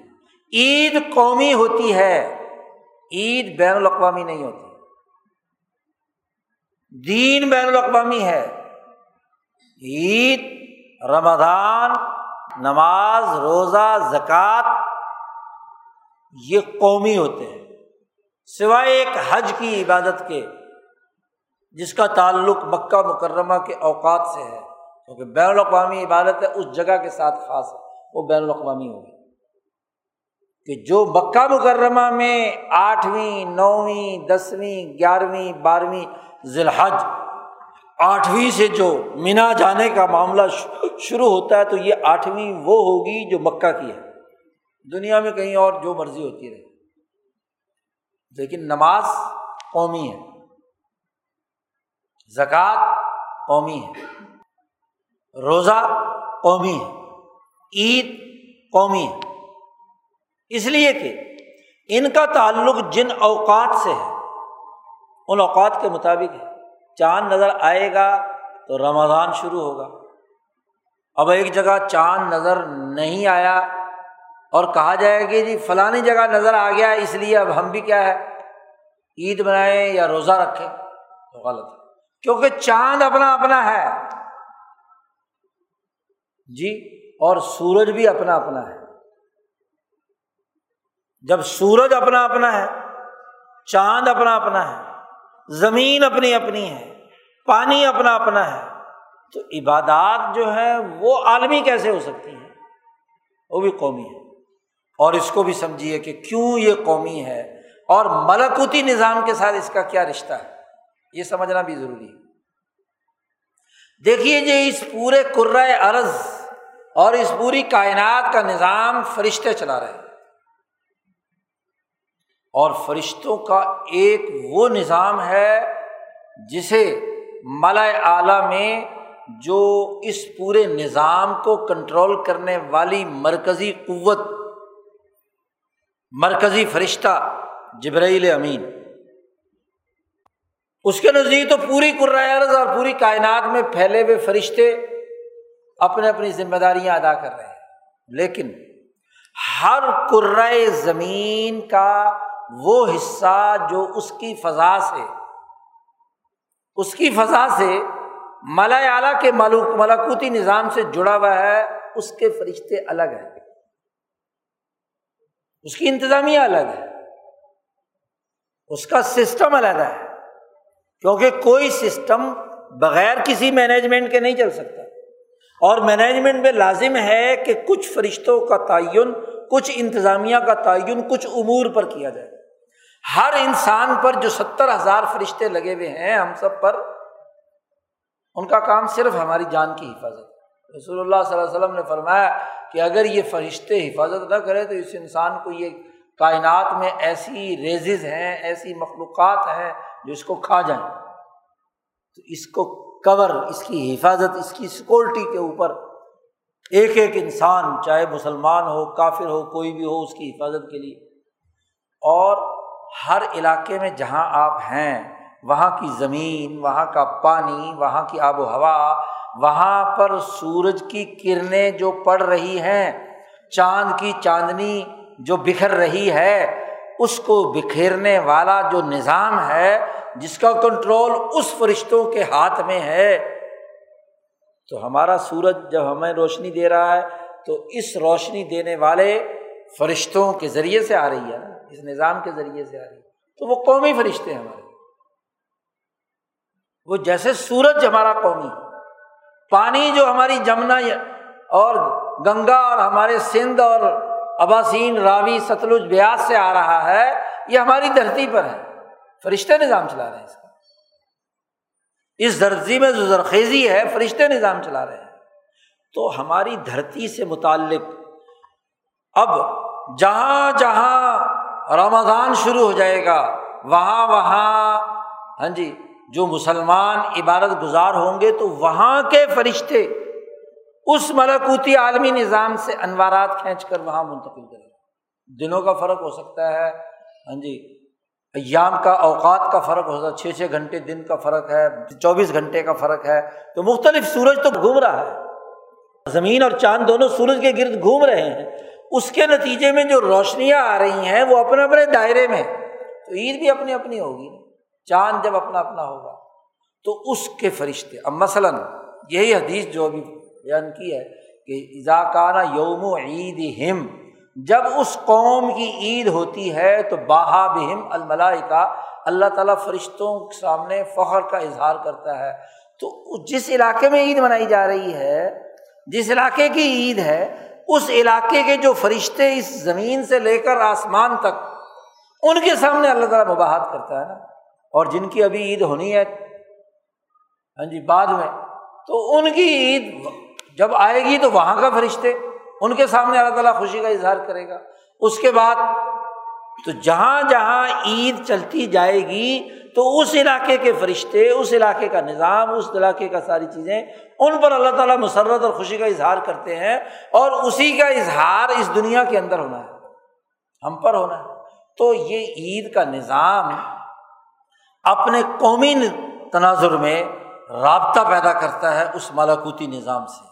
عید قومی ہوتی ہے، عید بین الاقوامی نہیں ہوتی۔ دین بین الاقوامی ہے۔ عید، رمضان، نماز، روزہ، زکوٰۃ، یہ قومی ہوتے ہیں۔ سوائے ایک حج کی عبادت کے، جس کا تعلق مکہ مکرمہ کے اوقات سے ہے، کیونکہ بین الاقوامی عبادت ہے، اس جگہ کے ساتھ خاص ہے، وہ بین الاقوامی ہوگی کہ جو مکہ مکرمہ میں آٹھویں، نویں، دسویں، گیارہویں، بارہویں ذی الحج آٹھویں سے جو مینا جانے کا معاملہ شروع ہوتا ہے، تو یہ آٹھویں وہ ہوگی جو مکہ کی ہے۔ دنیا میں کہیں اور جو مرضی ہوتی رہے۔ لیکن نماز قومی ہے۔ زکوٰۃ قومی ہے۔ روزہ قومی ہے۔ عید قومی ہے۔ اس لیے کہ ان کا تعلق جن اوقات سے ہے، ان اوقات کے مطابق ہے۔ چاند نظر آئے گا تو رمضان شروع ہوگا۔ اب ایک جگہ چاند نظر نہیں آیا اور کہا جائے کہ جی فلانی جگہ نظر آ گیا، اس لیے اب ہم بھی کیا ہے، عید بنائیں یا روزہ رکھیں۔ تو غلط ہے۔ کیونکہ چاند اپنا اپنا ہے۔ جی اور سورج بھی اپنا اپنا ہے۔ جب سورج اپنا اپنا ہے، چاند اپنا اپنا ہے، زمین اپنی اپنی ہے، پانی اپنا اپنا ہے، تو عبادات جو ہے وہ عالمی کیسے ہو سکتی ہیں؟ وہ بھی قومی ہے اور اس کو بھی سمجھیے کہ کیوں یہ قومی ہے اور ملکوتی نظام کے ساتھ اس کا کیا رشتہ ہے؟ یہ سمجھنا بھی ضروری ہے۔ دیکھیے جی اس پورے کرائے ارض اور اس پوری کائنات کا نظام فرشتے چلا رہے ہیں۔ اور فرشتوں کا ایک وہ نظام ہے جسے ملا اعلی میں جو اس پورے نظام کو کنٹرول کرنے والی مرکزی قوت مرکزی فرشتہ جبرائیل امین۔ اس کے نزدیک تو پوری عرض اور پوری کائنات میں پھیلے ہوئے فرشتے اپنے اپنی ذمہ داریاں ادا کر رہے ہیں۔ لیکن ہر کرائے زمین کا وہ حصہ جو اس کی فضا سے، اس کی فضا سے ملا اعلیٰ کے ملوک ملاکوتی نظام سے جڑا ہوا ہے، اس کے فرشتے الگ ہیں۔ اس کی انتظامیہ الگ ہے۔ اس کا سسٹم الگ ہے۔ کیونکہ کوئی سسٹم بغیر کسی مینجمنٹ کے نہیں چل سکتا۔ اور مینجمنٹ میں لازم ہے کہ کچھ فرشتوں کا تعین، کچھ انتظامیہ کا تعین، کچھ امور پر کیا جائے۔ ہر انسان پر جو ستر ہزار فرشتے لگے ہوئے ہیں، ہم سب پر ان کا کام صرف ہماری جان کی حفاظت رسول اللہ صلی اللہ علیہ وسلم نے فرمایا کہ اگر یہ فرشتے حفاظت نہ کرے تو اس انسان کو یہ کائنات میں ایسی ریزز ہیں، ایسی مخلوقات ہیں جو اس کو کھا جائیں۔ تو اس کو کور، اس کی حفاظت، اس کی سیکورٹی کے اوپر ایک ایک انسان، چاہے مسلمان ہو، کافر ہو، کوئی بھی ہو، اس کی حفاظت کے لیے۔ اور ہر علاقے میں جہاں آپ ہیں، وہاں کی زمین، وہاں کا پانی، وہاں کی آب و ہوا وہاں پر سورج کی کرنیں جو پڑ رہی ہیں، چاند کی چاندنی جو بکھر رہی ہے، اس کو بکھیرنے والا جو نظام ہے، جس کا کنٹرول اس فرشتوں کے ہاتھ میں ہے۔ تو ہمارا سورج جب ہمیں روشنی دے رہا ہے، تو اس روشنی دینے والے فرشتوں کے ذریعے سے آ رہی ہے نا، اس نظام کے ذریعے سے آ رہی ہے۔ تو وہ قومی فرشتے ہیں ہمارے۔ وہ جیسے سورج ہمارا قومی پانی جو ہماری جمنا اور گنگا اور ہمارے سندھ اور اباسین، راوی، ستلج بیاس سے آ رہا ہے، یہ ہماری دھرتی پر ہے۔ فرشتے نظام چلا رہے ہیں اس کا۔ اس دھرتی میں جو زرخیزی ہے، فرشتے نظام چلا رہے ہیں۔ تو ہماری دھرتی سے متعلق اب جہاں جہاں رمضان شروع ہو جائے گا، وہاں وہاں ہاں جی جو مسلمان عبادت گزار ہوں گے تو وہاں کے فرشتے اس ملکوتی عالمی نظام سے انوارات کھینچ کر وہاں منتقل کریں دنوں کا فرق ہو سکتا ہے۔ ہاں جی ایام کا، اوقات کا فرق ہو سکتا ہے۔ چھ چھ گھنٹے دن کا فرق ہے، چوبیس گھنٹے کا فرق ہے۔ تو مختلف سورج تو گھوم رہا ہے۔ زمین اور چاند دونوں سورج کے گرد گھوم رہے ہیں۔ اس کے نتیجے میں جو روشنیاں آ رہی ہیں، وہ اپنے اپنے دائرے میں تو عید بھی اپنی اپنی ہوگی۔ چاند جب اپنا اپنا ہوگا۔ تو اس کے فرشتے، اب مثلاً یہی حدیث جو ابھی بیان کی ہے کہ اضاکانہ یوم عید ہم جب اس قوم کی عید ہوتی ہے تو باہا بہم الملائی کا اللہ تعالیٰ فرشتوں کے سامنے فخر کا اظہار کرتا ہے۔ تو جس علاقے میں عید منائی جا رہی ہے، جس علاقے کی عید ہے، اس علاقے کے جو فرشتے اس زمین سے لے کر آسمان تک، ان کے سامنے اللہ تعالیٰ مباحت کرتا ہے نا۔ اور جن کی ابھی عید ہونی ہے ہاں جی بعد میں، تو ان کی عید جب آئے گی تو وہاں کا فرشتے، ان کے سامنے اللہ تعالیٰ خوشی کا اظہار کرے گا۔ اس کے بعد تو جہاں جہاں عید چلتی جائے گی، تو اس علاقے کے فرشتے، اس علاقے کا نظام، اس علاقے کا ساری چیزیں، ان پر اللہ تعالیٰ مسرت اور خوشی کا اظہار کرتے ہیں اور اسی کا اظہار اس دنیا کے اندر ہونا ہے۔ ہم پر ہونا ہے۔ تو یہ عید کا نظام اپنے قومی تناظر میں رابطہ پیدا کرتا ہے اس ملاکوتی نظام سے۔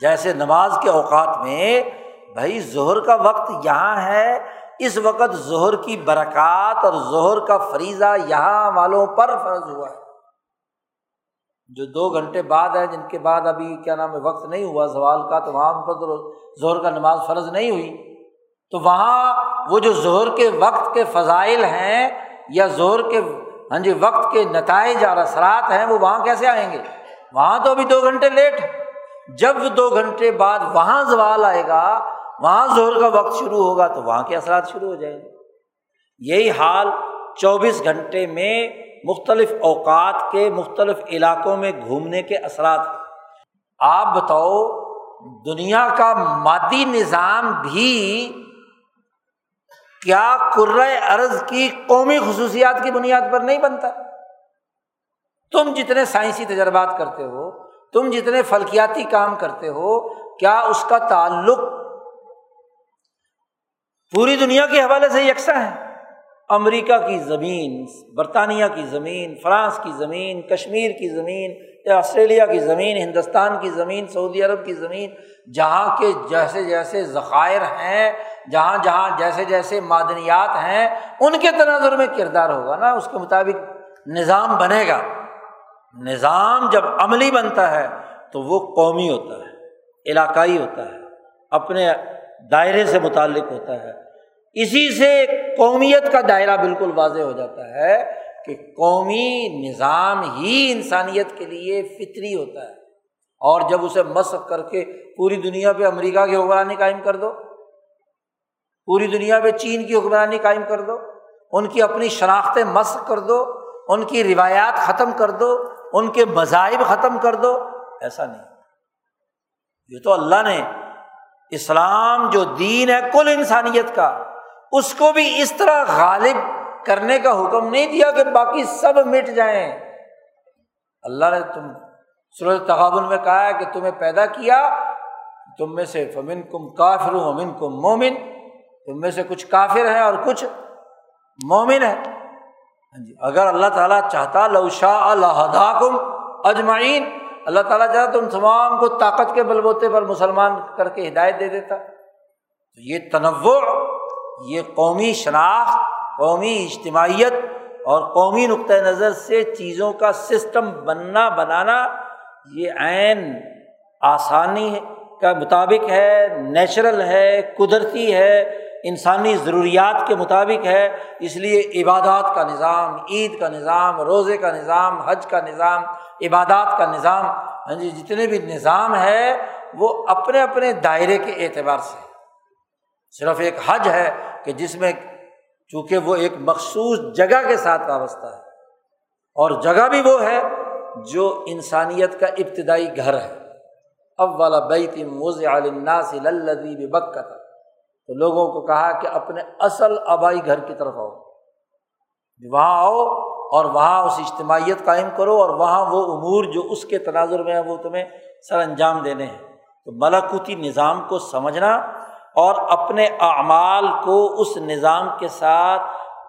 جیسے نماز کے اوقات میں، بھائی ظہر کا وقت یہاں ہے، اس وقت ظہر کی برکات اور ظہر کا فریضہ یہاں والوں پر فرض ہوا ہے۔ جو دو گھنٹے بعد ہے، جن کے بعد ابھی کیا نام ہے، وقت نہیں ہوا سوال کا تو وہاں پر تو ظہر کا نماز فرض نہیں ہوئی، تو وہاں وہ جو ظہر کے وقت کے فضائل ہیں یا زہر کے ہاں جی وقت کے نتائج اور اثرات ہیں، وہ وہاں کیسے آئیں گے؟ وہاں تو ابھی دو گھنٹے لیٹ جب دو گھنٹے بعد وہاں زوال آئے گا، وہاں زہر کا وقت شروع ہوگا، تو وہاں کے اثرات شروع ہو جائیں گے۔ یہی حال چوبیس گھنٹے میں مختلف اوقات کے مختلف علاقوں میں گھومنے کے اثرات آپ بتاؤ، دنیا کا مادی نظام بھی کیا ارض کی قومی خصوصیات کی بنیاد پر نہیں بنتا؟ تم جتنے سائنسی تجربات کرتے ہو، تم جتنے فلکیاتی کام کرتے ہو، کیا اس کا تعلق پوری دنیا کے حوالے سے یکساں ہے؟ امریکہ کی زمین، برطانیہ کی زمین، فرانس کی زمین، کشمیر کی زمین آسٹریلیا کی زمین، ہندوستان کی زمین، سعودی عرب کی زمین، جہاں کے جیسے جیسے ذخائر ہیں جہاں جہاں جیسے جیسے معدنیات ہیں، ان کے تناظر میں کردار ہوگا نا، اس کے مطابق نظام بنے گا۔ نظام جب عملی بنتا ہے تو وہ قومی ہوتا ہے، علاقائی ہوتا ہے، اپنے دائرے سے متعلق ہوتا ہے۔ اسی سے قومیت کا دائرہ بالکل واضح ہو جاتا ہے کہ قومی نظام ہی انسانیت کے لیے فطری ہوتا ہے۔ اور جب اسے مسق کر کے پوری دنیا پہ امریکہ کی حکمرانی قائم کر دو پوری دنیا پہ چین کی حکمرانی قائم کر دو، ان کی اپنی شناختیں مسق کر دو، ان کی روایات ختم کر دو، ان کے مذاہب ختم کر دو۔ ایسا نہیں۔ یہ تو اللہ نے اسلام جو دین ہے، کل انسانیت کا، اس کو بھی اس طرح غالب کرنے کا حکم نہیں دیا کہ باقی سب مٹ جائیں۔ اللہ نے تم سورج تغابن میں کہا ہے کہ تمہیں پیدا کیا، تم میں سے فمن کم کافر امن کم مومن۔ تم میں سے کچھ کافر ہے اور کچھ مومن ہے۔ ہاں جی اگر اللہ تعالیٰ چاہتا لوشا اللہ کم اجمعین۔ اللہ تعالیٰ چاہتا تم تمام کو طاقت کے بل بوتے پر مسلمان کر کے ہدایت دے دیتا۔ تو یہ تنوع، یہ قومی شناخت، قومی اجتماعیت اور قومی نقطۂ نظر سے چیزوں کا سسٹم بننا، بنانا، یہ عین آسانی کا مطابق ہے، نیچرل ہے، قدرتی ہے۔ انسانی ضروریات کے مطابق ہے، اس لیے عبادات کا نظام، عید کا نظام، روزے کا نظام، حج کا نظام، عبادات کا نظام ہاں جی جتنے بھی نظام ہے، وہ اپنے اپنے دائرے کے اعتبار سے صرف ایک حج ہے کہ جس میں چونکہ وہ ایک مخصوص جگہ کے ساتھ وابستہ ہے، اور جگہ بھی وہ ہے جو انسانیت کا ابتدائی گھر ہے۔ اب والا بیتی موز علناس لدی بک تھا تو لوگوں کو کہا کہ اپنے اصل آبائی گھر کی طرف آؤ۔ وہاں آؤ اور وہاں اس اجتماعیت قائم کرو اور وہاں وہ امور جو اس کے تناظر میں ہیں وہ تمہیں سر انجام دینے ہیں۔ تو ملاکوتی نظام کو سمجھنا اور اپنے اعمال کو اس نظام کے ساتھ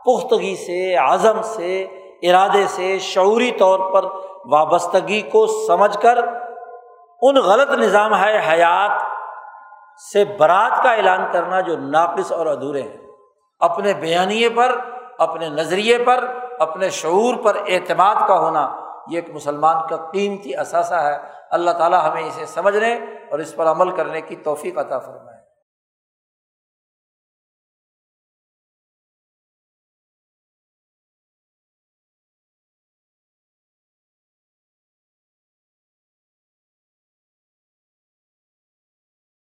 پختگی سے، عزم سے، ارادے سے، شعوری طور پر وابستگی کو سمجھ کر، ان غلط نظام ہے حیات سے برات کا اعلان کرنا جو ناقص اور ادھورے ہیں۔ اپنے بیانیے پر، اپنے نظریے پر، اپنے شعور پر اعتماد کا ہونا یہ ایک مسلمان کا قیمتی اثاثہ ہے۔ اللہ تعالیٰ ہمیں اسے سمجھنے اور اس پر عمل کرنے کی توفیق عطا فرمائے۔